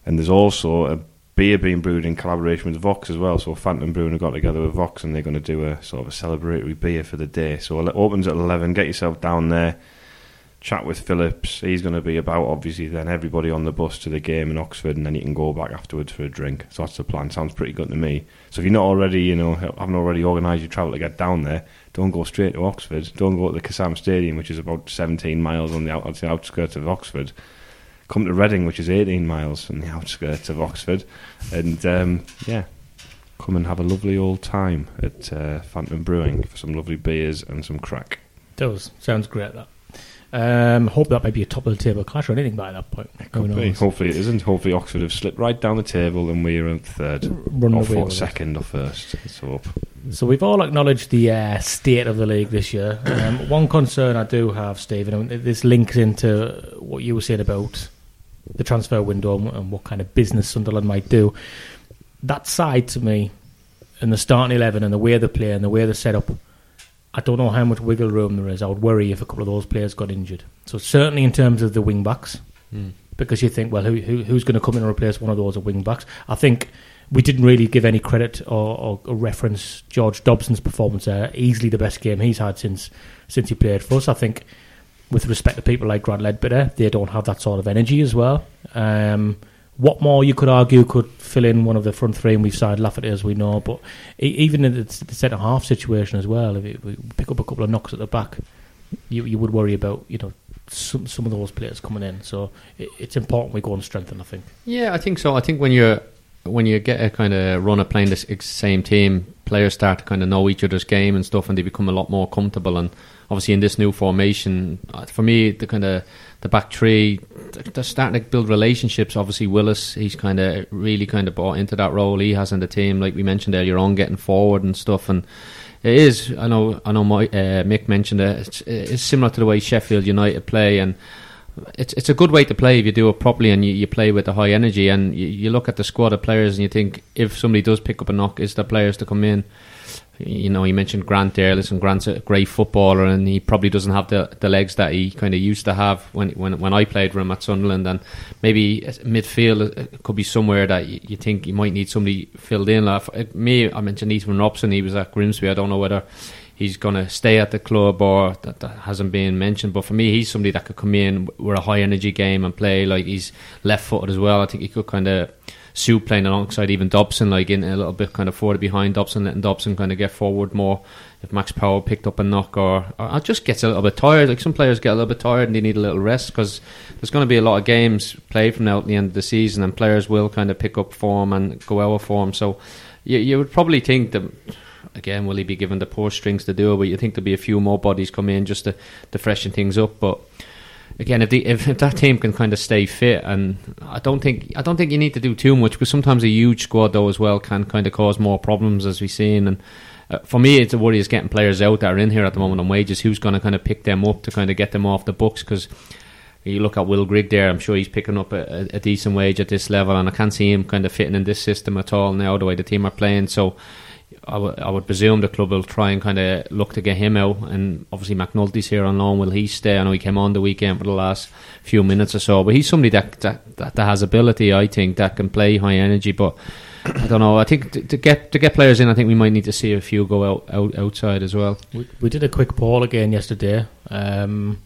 [SPEAKER 5] and there's also a beer being brewed in collaboration with Vox as well. So Phantom Brewing have got together with Vox and they're going to do a sort of a celebratory beer for the day. So it opens at 11. Get yourself down there, chat with Phillips. He's going to be about, obviously, then everybody on the bus to the game in Oxford and then you can go back afterwards for a drink. So that's the plan. Sounds pretty good to me. So if you're not already, you know, haven't already organised your travel to get down there, don't go straight to Oxford. Don't go to the Kassam Stadium, which is about 17 miles on the, out, on the outskirts of Oxford come to Reading, which is 18 miles from the outskirts of Oxford, and um, yeah, come and have a lovely old time at uh, Phantom Brewing for some lovely beers and some crack.
[SPEAKER 2] Does. Sounds great, that. Um, hope that might be a top of the table clash or anything by that point.
[SPEAKER 5] Hopefully it isn't. Hopefully Oxford have slipped right down the table and we're in third,
[SPEAKER 2] Run
[SPEAKER 5] or fourth,
[SPEAKER 2] with it.
[SPEAKER 5] second, or first. Let's hope.
[SPEAKER 2] So we've all acknowledged the uh, state of the league this year. Um, one concern I do have, Stephen, and this links into what you were saying about the transfer window and- and what kind of business Sunderland might do. That side to me, and the starting eleven and the way they play and the way they're set up, I don't know how much wiggle room there is. I would worry if a couple of those players got injured. So certainly in terms of the wing backs, hmm. because you think, well, who, who who's going to come in and replace one of those wing backs? I think we didn't really give any credit or, or, or reference George Dobson's performance there. Easily the best game he's had since since he played for us. I think, with respect to people like Grant Leadbitter, they don't have that sort of energy as well. Um, Watmore you could argue could fill in one of the front three, and we've signed Lafferty as we know. But even in the, centre half situation as well, if we pick up a couple of knocks at the back, you you would worry about you know some some of those players coming in. So it, it's important we go and strengthen. I think.
[SPEAKER 3] Yeah, I think so. I think when you're when you get a kind of run of playing this ex- same team, players start to kind of know each other's game and stuff, and they become a lot more comfortable. And obviously, in this new formation, uh, for me, the kind of the back three, they're starting to build relationships. Obviously, Willis, he's kind of really kind of bought into that role he has in the team, like we mentioned earlier on, getting forward and stuff. And it is, I know, I know, my, uh, Mick mentioned it. It's, it's similar to the way Sheffield United play, and it's it's a good way to play if you do it properly and you, you play with the high energy. And you, you look at the squad of players and you think if somebody does pick up a knock, is the players to come in? you know, you mentioned Grant there. Listen, Grant's a great footballer, and he probably doesn't have the, the legs that he kind of used to have when when when I played for him at Sunderland. And maybe midfield uh, could be somewhere that you, you think you might need somebody filled in. Like uh, me, I mentioned Ethan Robson. He was at Grimsby. I don't know whether he's going to stay at the club or that, that hasn't been mentioned. But for me, he's somebody that could come in with a high energy game and play like he's left footed as well. I think he could kind of suit playing alongside even Dobson, like in a little bit kind of forward behind Dobson, letting Dobson kind of get forward more. If Max Power picked up a knock, or, or just gets a little bit tired, like some players get a little bit tired and they need a little rest because there's going to be a lot of games played from now at the end of the season, and players will kind of pick up form and go out of form. So you, you would probably think that again, will he be given the poor strings to do it? But you think there'll be a few more bodies come in just to, to freshen things up. But again, if, the, if, if that team can kind of stay fit, and I don't think I don't think you need to do too much because sometimes a huge squad though as well can kind of cause more problems as we've seen. And uh, for me, it's a worry is getting players out that are in here at the moment on wages. Who's going to kind of pick them up to kind of get them off the books? Because you look at Will Grigg there, I'm sure he's picking up a, a, decent wage at this level, and I can't see him kind of fitting in this system at all now the way the team are playing. So I, w- I would presume the club will try and kind of look to get him out. And obviously, McNulty's here on loan. Will he stay? I know he came on the weekend for the last few minutes or so, but he's somebody that that, that, that has ability. I think that can play high energy, but. I don't know. I think to, to, get to get players in, I think we might need to see a few go out, out outside as well.
[SPEAKER 2] We, we did a quick poll again yesterday. Um,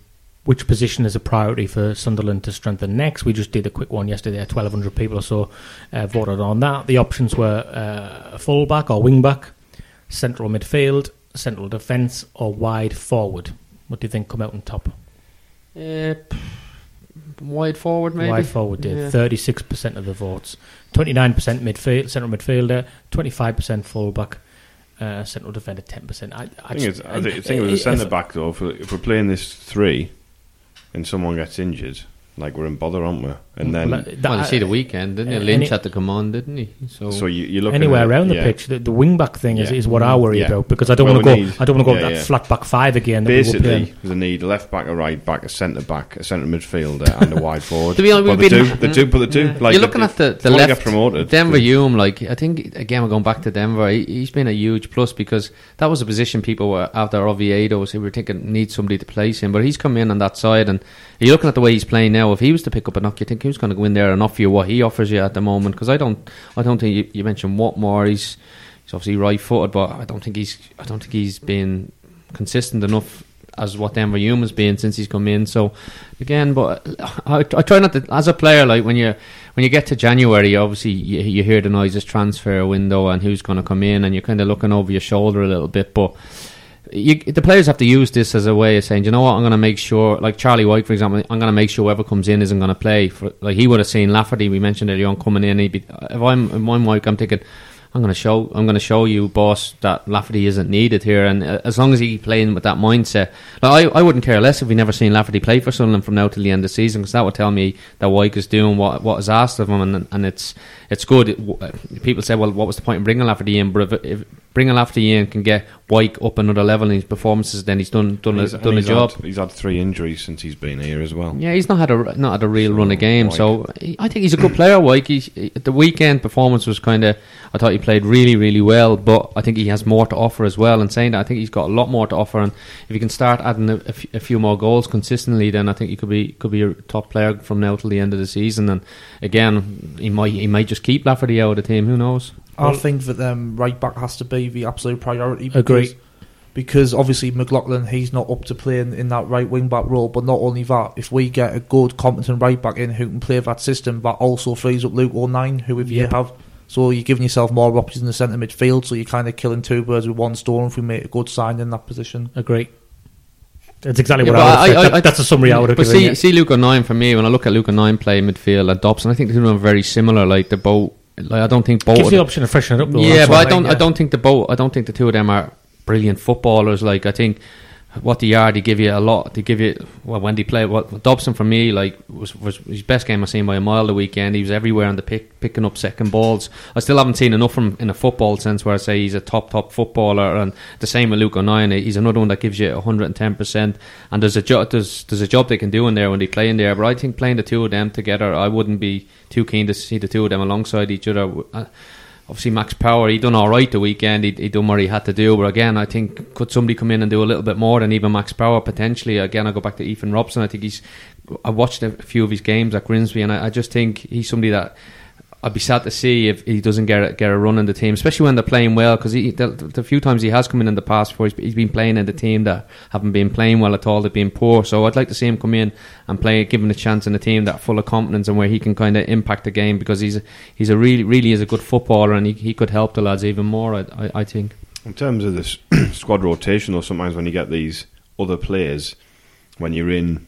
[SPEAKER 2] which position is a priority for Sunderland to strengthen next. We just did a quick one yesterday. 1,200 people or so uh, voted on that. The options were uh, fullback or wingback, central midfield, central defence, or wide forward. What do you think come out on top?
[SPEAKER 3] Uh, wide forward, maybe.
[SPEAKER 2] Wide forward did thirty six percent of the votes. Twenty nine percent midfield, central midfielder. Twenty five percent fullback. Uh, central defender, ten percent. I,
[SPEAKER 5] I, think, it's, I think, it was a centre back though. If, if we're playing this three, and someone gets injured, like we're in bother, aren't we? And mm. then,
[SPEAKER 3] well, well you see the weekend, didn't you? Lynch had to come on, didn't he?
[SPEAKER 5] So, so you, you look
[SPEAKER 2] anywhere around the
[SPEAKER 5] yeah.
[SPEAKER 2] pitch. The, the wing back thing is,
[SPEAKER 5] Yeah.
[SPEAKER 2] is what I worry
[SPEAKER 5] Yeah.
[SPEAKER 2] about because I don't
[SPEAKER 5] Well,
[SPEAKER 2] want to go.
[SPEAKER 5] need-
[SPEAKER 2] I don't want to go
[SPEAKER 5] yeah,
[SPEAKER 2] that
[SPEAKER 5] yeah.
[SPEAKER 2] flat back five again. that we
[SPEAKER 5] Basically,
[SPEAKER 2] playing.
[SPEAKER 5] there's need a left back, a right back, a centre back, a centre midfielder, and a wide forward.
[SPEAKER 3] To be honest,
[SPEAKER 5] but they
[SPEAKER 3] been-
[SPEAKER 5] do, they do, but they do.
[SPEAKER 3] Yeah.
[SPEAKER 5] Like
[SPEAKER 3] You're looking
[SPEAKER 5] they-
[SPEAKER 3] at the, the left
[SPEAKER 5] get promoted.
[SPEAKER 3] Denver Hume, like I think again we're going back to Denver. He, he's been a huge plus because that was a position people were after Oviedo, so we were thinking need somebody to place him. But he's come in on that side, and you're looking at the way he's playing now. If he was to pick up a knock, you think he was going to go in there and offer you what he offers you at the moment? Because I don't, I don't think you, you mentioned Watmore. He's he's obviously right footed, but I don't think he's I don't think he's been consistent enough as what Denver Hume has been since he's come in. So again, but I, I try not to as a player like when you when you get to January, obviously you, you hear the noises transfer window and who's going to come in, and you're kind of looking over your shoulder a little bit, but. You, the players have to use this as a way of saying, you know what, I'm going to make sure, like Charlie Wyke, for example, I'm going to make sure whoever comes in isn't going to play. For, like he would have seen Lafferty, we mentioned earlier on, coming in. He'd be, if I'm, if I'm Wyke, I'm thinking, I'm going to show, I'm going to show you, boss, that Lafferty isn't needed here. And uh, as long as he playing with that mindset, like I, I wouldn't care less if we never seen Lafferty play for Sunderland from now till the end of the season, because that would tell me that Wyke is doing what what is asked of him, and and it's it's good. It, uh, people say, well, what was the point in bringing Lafferty in? But if, if bringing Lafferty in can get Wyke up another level in his performances, then he's done done
[SPEAKER 5] He's-
[SPEAKER 3] a, done a job.
[SPEAKER 5] Had, he's had three injuries since he's been here as well.
[SPEAKER 3] Yeah, he's not had a not had a real run of games, so he, I think he's a good player. Wyke, he, the weekend performance was kind of. I thought he played really, really well, but I think he has more to offer as well. And saying that, I think he's got a lot more to offer. And if he can start adding a, a f- a few more goals consistently, then I think he could be could be a top player from now till the end of the season. And again, he might he might just keep Lafferty out of the team. Who knows?
[SPEAKER 4] I think that um, right back has to be the absolute priority. Because,
[SPEAKER 2] Agree.
[SPEAKER 4] Because obviously McLaughlin, he's not up to playing in that right wing back role. But not only that, if we get a good, competent right back in who can play that system, that also frees up Luke O'Nien, who if you have. So you're giving yourself more options in the centre midfield. So you're kind of killing two birds with one stone if we make a good sign in that position.
[SPEAKER 2] Agree. That's exactly
[SPEAKER 3] Yeah,
[SPEAKER 2] what I
[SPEAKER 3] I- I-
[SPEAKER 2] That-
[SPEAKER 3] I-
[SPEAKER 2] That's a summary I would have
[SPEAKER 3] But see,
[SPEAKER 2] you.
[SPEAKER 3] see, Luke nine for me when I look at Luke nine play midfield and Dobson, I think the two of them are very similar. Like they're both like I don't think both.
[SPEAKER 2] Gives the option to freshen it up. Though.
[SPEAKER 3] yeah, but I don't. I
[SPEAKER 2] yeah.
[SPEAKER 3] don't think the boat. I don't think the two of them are brilliant footballers. Like I think what they are, they give you a lot. They give you well when they play. What Dobson for me like was was his best game I've seen by a mile the weekend. He was everywhere on the pick, picking up second balls. I still haven't seen enough from in a football sense where I say he's a top top footballer. And the same with Luke O'Nien. He's another one that gives you hundred and ten percent. And there's a job. There's there's a job they can do in there when they play in there. But I think playing the two of them together, I wouldn't be too keen to see the two of them alongside each other. Uh, Obviously Max Power, he done all right the weekend. He, he done what he had to do, but again, I think could somebody come in and do a little bit more than even Max Power potentially? Again, I go back to Ethan Robson. I think he's. I watched a few of his games at Grimsby, and I, I just think he's somebody that. I'd be sad to see if he doesn't get a, get a run in the team, especially when they're playing well. Because the, the few times he has come in in the past, before he's, he's been playing in the team that haven't been playing well at all, they've been poor. So I'd like to see him come in and play, give him a chance in the team that full of confidence and where he can kind of impact the game because he's he's a really really is a good footballer and he, he could help the lads even more. I, I, I think.
[SPEAKER 5] In terms of this squad rotation, or sometimes when you get these other players, when you're in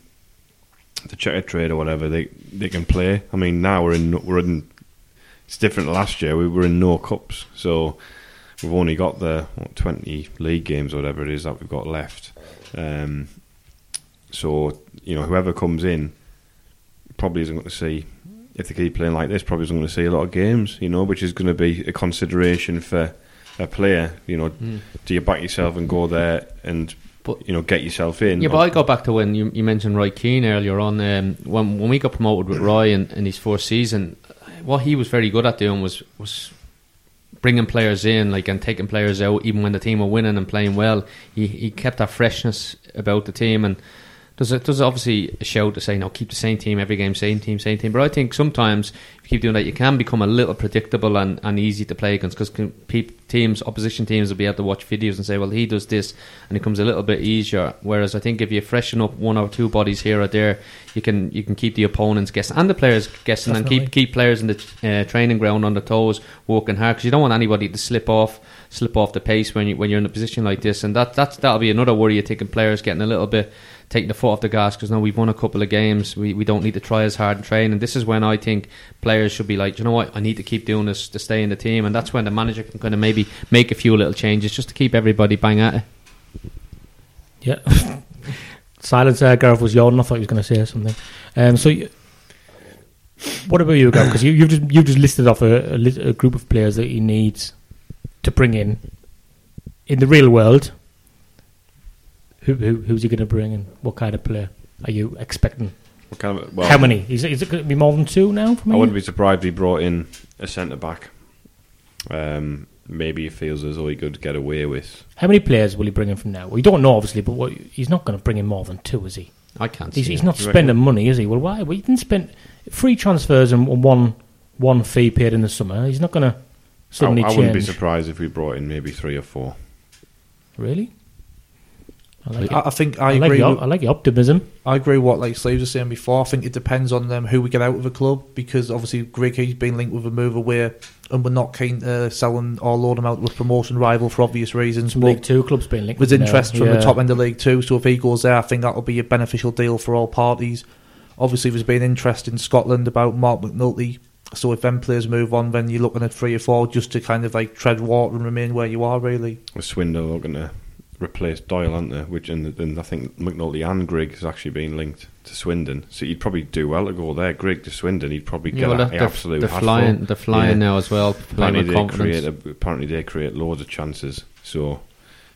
[SPEAKER 5] the Checkatrade or whatever, they they can play. I mean, now we're in we're in. It's different. Last year we were in no cups, so we've only got the what, twenty league games or whatever it is that we've got left. Um, so you know, whoever comes in probably isn't going to see if they keep playing like this. Probably isn't going to see a lot of games. You know, which is going to be a consideration for a player. You know, do you back yourself and go there and
[SPEAKER 3] But-
[SPEAKER 5] you know get yourself in?
[SPEAKER 3] Yeah, but I go back to when you, you mentioned Roy Keane earlier on. Um, when when we got promoted with Roy in, in his first season, what he was very good at doing was was bringing players in, like and taking players out, even when the team were winning and playing well. He he kept that freshness about the team, and there's a, there's obviously a shout to say, no, keep the same team every game, same team, same team. But I think sometimes if you keep doing that, you can become a little predictable and, and easy to play against because teams, opposition teams, will be able to watch videos and say, well, he does this, and it becomes a little bit easier. Whereas I think if you freshen up one or two bodies here or there, you can you can keep the opponents guessing and the players guessing and keep keep players in the uh, training ground on the toes, working hard because you don't want anybody to slip off slip off the pace when you when you're in a position like this. And that that's that'll be another worry. You're taking players getting a little bit taking the foot off the gas because now we've won a couple of games. We we don't need to try as hard and train. And this is when I think players should be like, you know what, I need to keep doing this to stay in the team. And that's when the manager can kind of maybe make a few little changes just to keep everybody bang at it.
[SPEAKER 2] Yeah. Silence there, Gareth was yawning. I thought he was going to say something. Um, so, you, what about you, Gareth? Because you, you've just you've just listed off a, a, a group of players that he needs to bring in in the real world. Who, who who's he going to bring in? What kind of player are you expecting?
[SPEAKER 5] What kind of- well,
[SPEAKER 2] How many? Is it, is it going to be more than two now? For me?
[SPEAKER 5] I wouldn't be surprised if he brought in a centre back. Um, maybe he feels as though he could get away with.
[SPEAKER 2] How many players will he bring in from now? We don't know, obviously, but what, he's not going to bring in more than two, is he?
[SPEAKER 3] I can't.
[SPEAKER 2] He's,
[SPEAKER 3] see
[SPEAKER 2] he's not
[SPEAKER 5] You
[SPEAKER 2] spending money, is he? Well, why? Well, he didn't spend free transfers and one one fee paid in the summer. He's not going to
[SPEAKER 5] I,
[SPEAKER 2] suddenly
[SPEAKER 5] I
[SPEAKER 2] change.
[SPEAKER 5] wouldn't be surprised if we brought in maybe three or four.
[SPEAKER 2] Really? I like,
[SPEAKER 4] I,
[SPEAKER 2] it.
[SPEAKER 4] I think I,
[SPEAKER 2] I, like
[SPEAKER 4] agree.
[SPEAKER 2] your,
[SPEAKER 4] with,
[SPEAKER 2] I like your optimism.
[SPEAKER 4] I agree with what like Slaves was saying before. I think it depends on them who we get out of the club because obviously Grigg he's been linked with a move away and we're not keen to selling or load him out with promotion rival for obvious reasons.
[SPEAKER 2] Some
[SPEAKER 4] But
[SPEAKER 2] League Two clubs being linked.
[SPEAKER 4] there's
[SPEAKER 2] with uh,
[SPEAKER 4] interest
[SPEAKER 2] now.
[SPEAKER 4] from
[SPEAKER 2] Yeah.
[SPEAKER 4] the top end of League Two, so if he goes there, I think that'll be a beneficial deal for all parties. Obviously, there's been interest in Scotland about Marc McNulty. So if them players move on, then you're looking at three or four just to kind of like tread water and remain where you are. Really,
[SPEAKER 5] With Swindon looking to replace Doyle, aren't they? Which and then I think McNulty and Grigg has actually been linked to Swindon. So you'd probably do well to go there. Grigg to Swindon, he'd probably
[SPEAKER 3] Yeah,
[SPEAKER 5] get
[SPEAKER 3] well,
[SPEAKER 5] a,
[SPEAKER 3] they're,
[SPEAKER 5] a absolute
[SPEAKER 3] they're flying. They're flying
[SPEAKER 5] Yeah.
[SPEAKER 3] now as well.
[SPEAKER 5] Apparently they
[SPEAKER 3] confidence.
[SPEAKER 5] create a, apparently they create loads of chances. So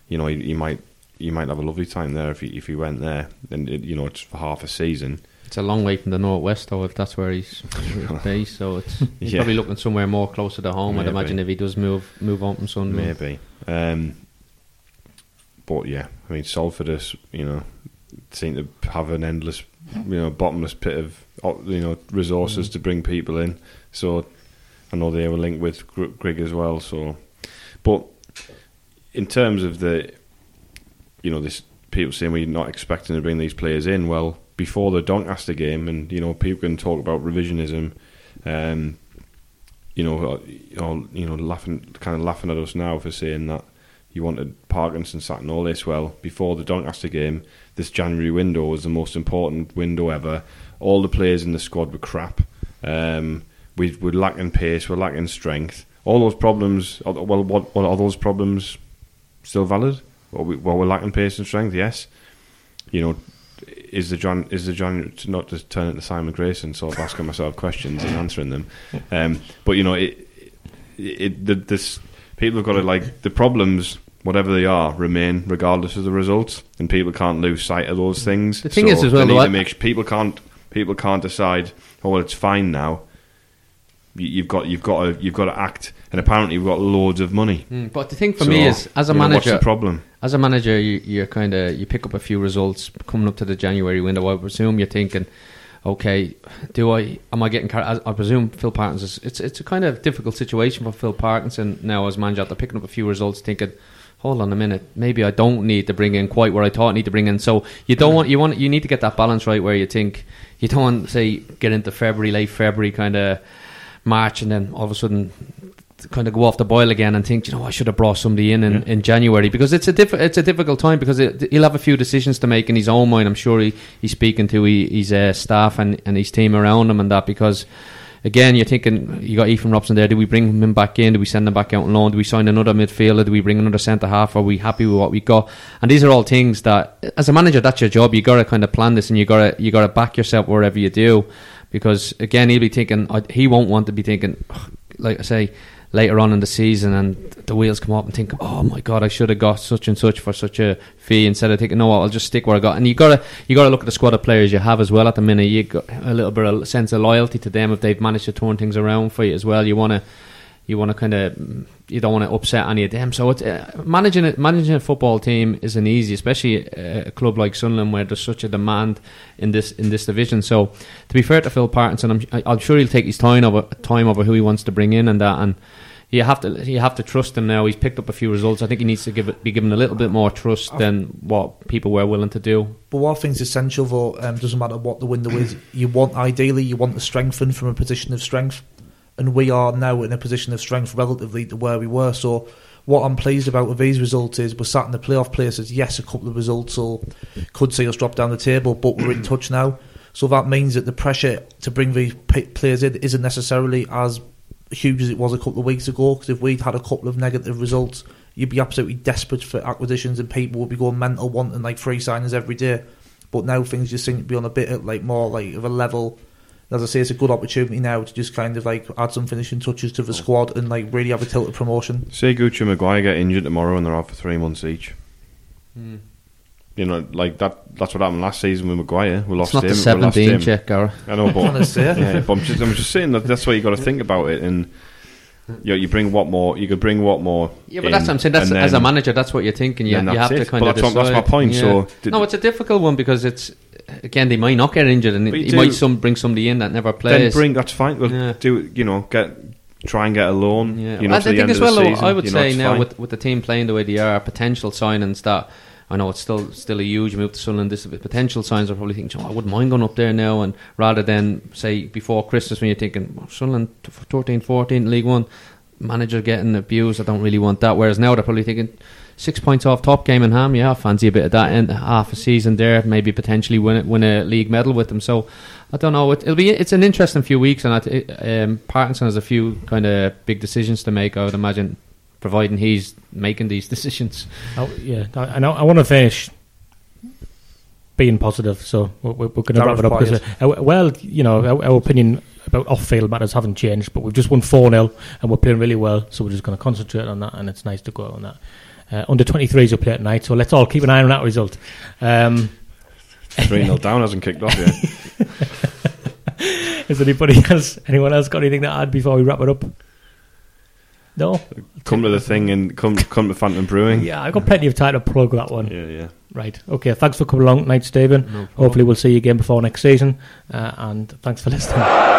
[SPEAKER 5] you know you, you might you might have a lovely time there if you if you went there. And it, you know it's for half a season.
[SPEAKER 3] It's a long way from the northwest, though, if that's where he's based. So it's he's
[SPEAKER 5] Yeah.
[SPEAKER 3] probably looking somewhere more closer to home. I'd imagine if he does move move on from Sunderland.
[SPEAKER 5] Maybe. Um, but yeah, I mean, Salford is, you know, seem to have an endless, you know, bottomless pit of, you know, resources to bring people in. So I know they were linked with Gr- Grigg as well. So, but in terms of the, you know, this people saying we're not expecting to bring these players in. Well, before the Doncaster game, and you know, people can talk about revisionism. Um, you know, know, you know, laughing, kind of laughing at us now for saying that you wanted Parkinson sat and all this. Well, before the Doncaster game, this January window was the most important window ever. All the players in the squad were crap. Um, we, we're lacking pace, we're lacking strength. All those problems, well, what, what are those problems still valid? Well, we, well, we're lacking pace and strength, yes. You know, is the John is the John not just turn into Simon Grayson, sort of asking myself questions and answering them. Um, but you know, it, it the, this people have got to like the problems, whatever they are, remain regardless of the results, and people can't lose sight of those things.
[SPEAKER 3] The thing is as well,
[SPEAKER 5] they need to make people can't people can't decide. Oh, well, it's fine now. You- You've got you've got to you've got to act, and apparently we've got loads of money.
[SPEAKER 3] Mm, But the thing for
[SPEAKER 5] So,
[SPEAKER 3] me is, as a
[SPEAKER 5] know, what's
[SPEAKER 3] manager,
[SPEAKER 5] the problem?
[SPEAKER 3] As a manager, you, you're kind of you pick up a few results coming up to the January window. I presume you're thinking, okay, do I am I getting? I, presume Phil Parkinson. It's it's a kind of difficult situation for Phil Parkinson now as manager. After picking up a few results, thinking. Hold on a minute. Maybe I don't need to bring in quite where I thought I need to bring in. So you don't want you want you need to get that balance right where you think you don't want say get into February, late February kind of March, and then all of a sudden kind of go off the boil again and think, you know, I should have brought somebody in in, in January because it's a diff- it's a difficult time because it, he'll have a few decisions to make in his own mind. I'm sure he, he's speaking to he, his uh, staff and, and his team around him and that because. Again, you're thinking you got Ethan Robson there. Do we bring him back in? Do we send him back out on loan? Do we sign another midfielder? Do we bring another centre half? Are we happy with what we got? And these are all things that, as a manager, that's your job. You got to kind of plan this, and you got to you got to back yourself wherever you do, because again, he'll be thinking he won't want to be thinking, like I say, later on in the season, and the wheels come up and think, oh my god, I should have got such and such for such a fee instead of thinking, no, I'll just stick where I got. And you gotta you gotta look at the squad of players you have as well at the minute. You got a little bit of sense of loyalty to them if they've managed to turn things around for you as well. You wanna you want to kind of you don't want to upset any of them. So uh, managing it, managing a football team isn't easy, especially uh, a club like Sunderland where there's such a demand in this in this division. So to be fair to Phil Parkinson, I'm, I'm sure he'll take his time over time over who he wants to bring in and that and. You have to you have to trust him now. He's picked up a few results. I think he needs to give it, be given a little bit more trust than what people were willing to do.
[SPEAKER 4] But what I think is essential, though, um, doesn't matter what the window is. You want ideally, you want to strengthen from a position of strength, and we are now in a position of strength relatively to where we were. So, what I'm pleased about with these results is we're sat in the playoff places. Yes, a couple of results will, could see us drop down the table, but we're in touch now. So that means that the pressure to bring these players in isn't necessarily as huge as it was a couple of weeks ago. Because if we'd had a couple of negative results, you'd be absolutely desperate for acquisitions, and people would be going mental wanting like free signings every day. But now things just seem to be on a bit like more like of a level. As I say, it's a good opportunity now to just kind of like add some finishing touches to the squad and like really have a tilt at promotion.
[SPEAKER 5] Say Gucci and Maguire get injured tomorrow and they're out for three months each. Hmm. You know, like that. That's what happened last season with Maguire. We lost
[SPEAKER 3] It's not
[SPEAKER 5] him.
[SPEAKER 3] the
[SPEAKER 5] we lost
[SPEAKER 3] 17 check, Gareth.
[SPEAKER 5] I know, but
[SPEAKER 4] yeah.
[SPEAKER 5] yeah, but I'm just, I'm just saying that that's why you got to think about it. And you you bring Watmore? You could bring Watmore?
[SPEAKER 3] Yeah, but that's what I'm saying. That's as a manager, that's what you're thinking. You, you have to kind
[SPEAKER 5] But
[SPEAKER 3] of
[SPEAKER 5] that's that's my point,
[SPEAKER 3] Yeah.
[SPEAKER 5] so did-
[SPEAKER 3] no, it's a difficult one because it's again they might not get injured, and
[SPEAKER 5] you do-
[SPEAKER 3] might some bring somebody in that never
[SPEAKER 5] Then
[SPEAKER 3] plays.
[SPEAKER 5] bring that's fine. We'll
[SPEAKER 3] Yeah.
[SPEAKER 5] do you know get try and get a loan.
[SPEAKER 3] Yeah,
[SPEAKER 5] You know, to
[SPEAKER 3] I think as well.
[SPEAKER 5] season,
[SPEAKER 3] I would
[SPEAKER 5] you know,
[SPEAKER 3] say now
[SPEAKER 5] fine.
[SPEAKER 3] with with the team playing the way they are, a potential signings that. I know it's still still a huge move to Sunderland. This potential signs are probably thinking, oh, I wouldn't mind going up there now, and rather than say before Christmas when you're thinking well, Sunderland 13, 14 League One, manager getting abused. I don't really want that. Whereas now they're probably thinking six points off top game in Ham. Yeah, I fancy a bit of that in half a season there. Maybe potentially win it, win a league medal with them. So I don't know. It, it'll be it's an interesting few weeks, and I um, Parkinson has a few kind of big decisions to make. I would imagine, providing he's making these decisions.
[SPEAKER 2] Oh, yeah, I, I, I want to finish being positive, so we're, we're going to wrap it up.
[SPEAKER 4] Gareth
[SPEAKER 2] 'cause, uh, well, you know, our, our opinion about off-field matters haven't changed, but we've just won 4 0 and we're playing really well, so we're just going to concentrate on that, and it's nice to go out on that. Uh, under 23s will play tonight, so let's all keep an eye on that result. Um,
[SPEAKER 5] three 0 down hasn't kicked off yet.
[SPEAKER 2] Has anybody else, anyone else got anything to add before we wrap it up? No?
[SPEAKER 5] come to the thing and come come to Phantom Brewing.
[SPEAKER 2] Yeah, I've got plenty of time to plug that one.
[SPEAKER 5] yeah, yeah.
[SPEAKER 2] Right. Okay. Thanks for coming along tonight, Stephen. Hopefully, we'll see you again before next season. Uh, and thanks for listening.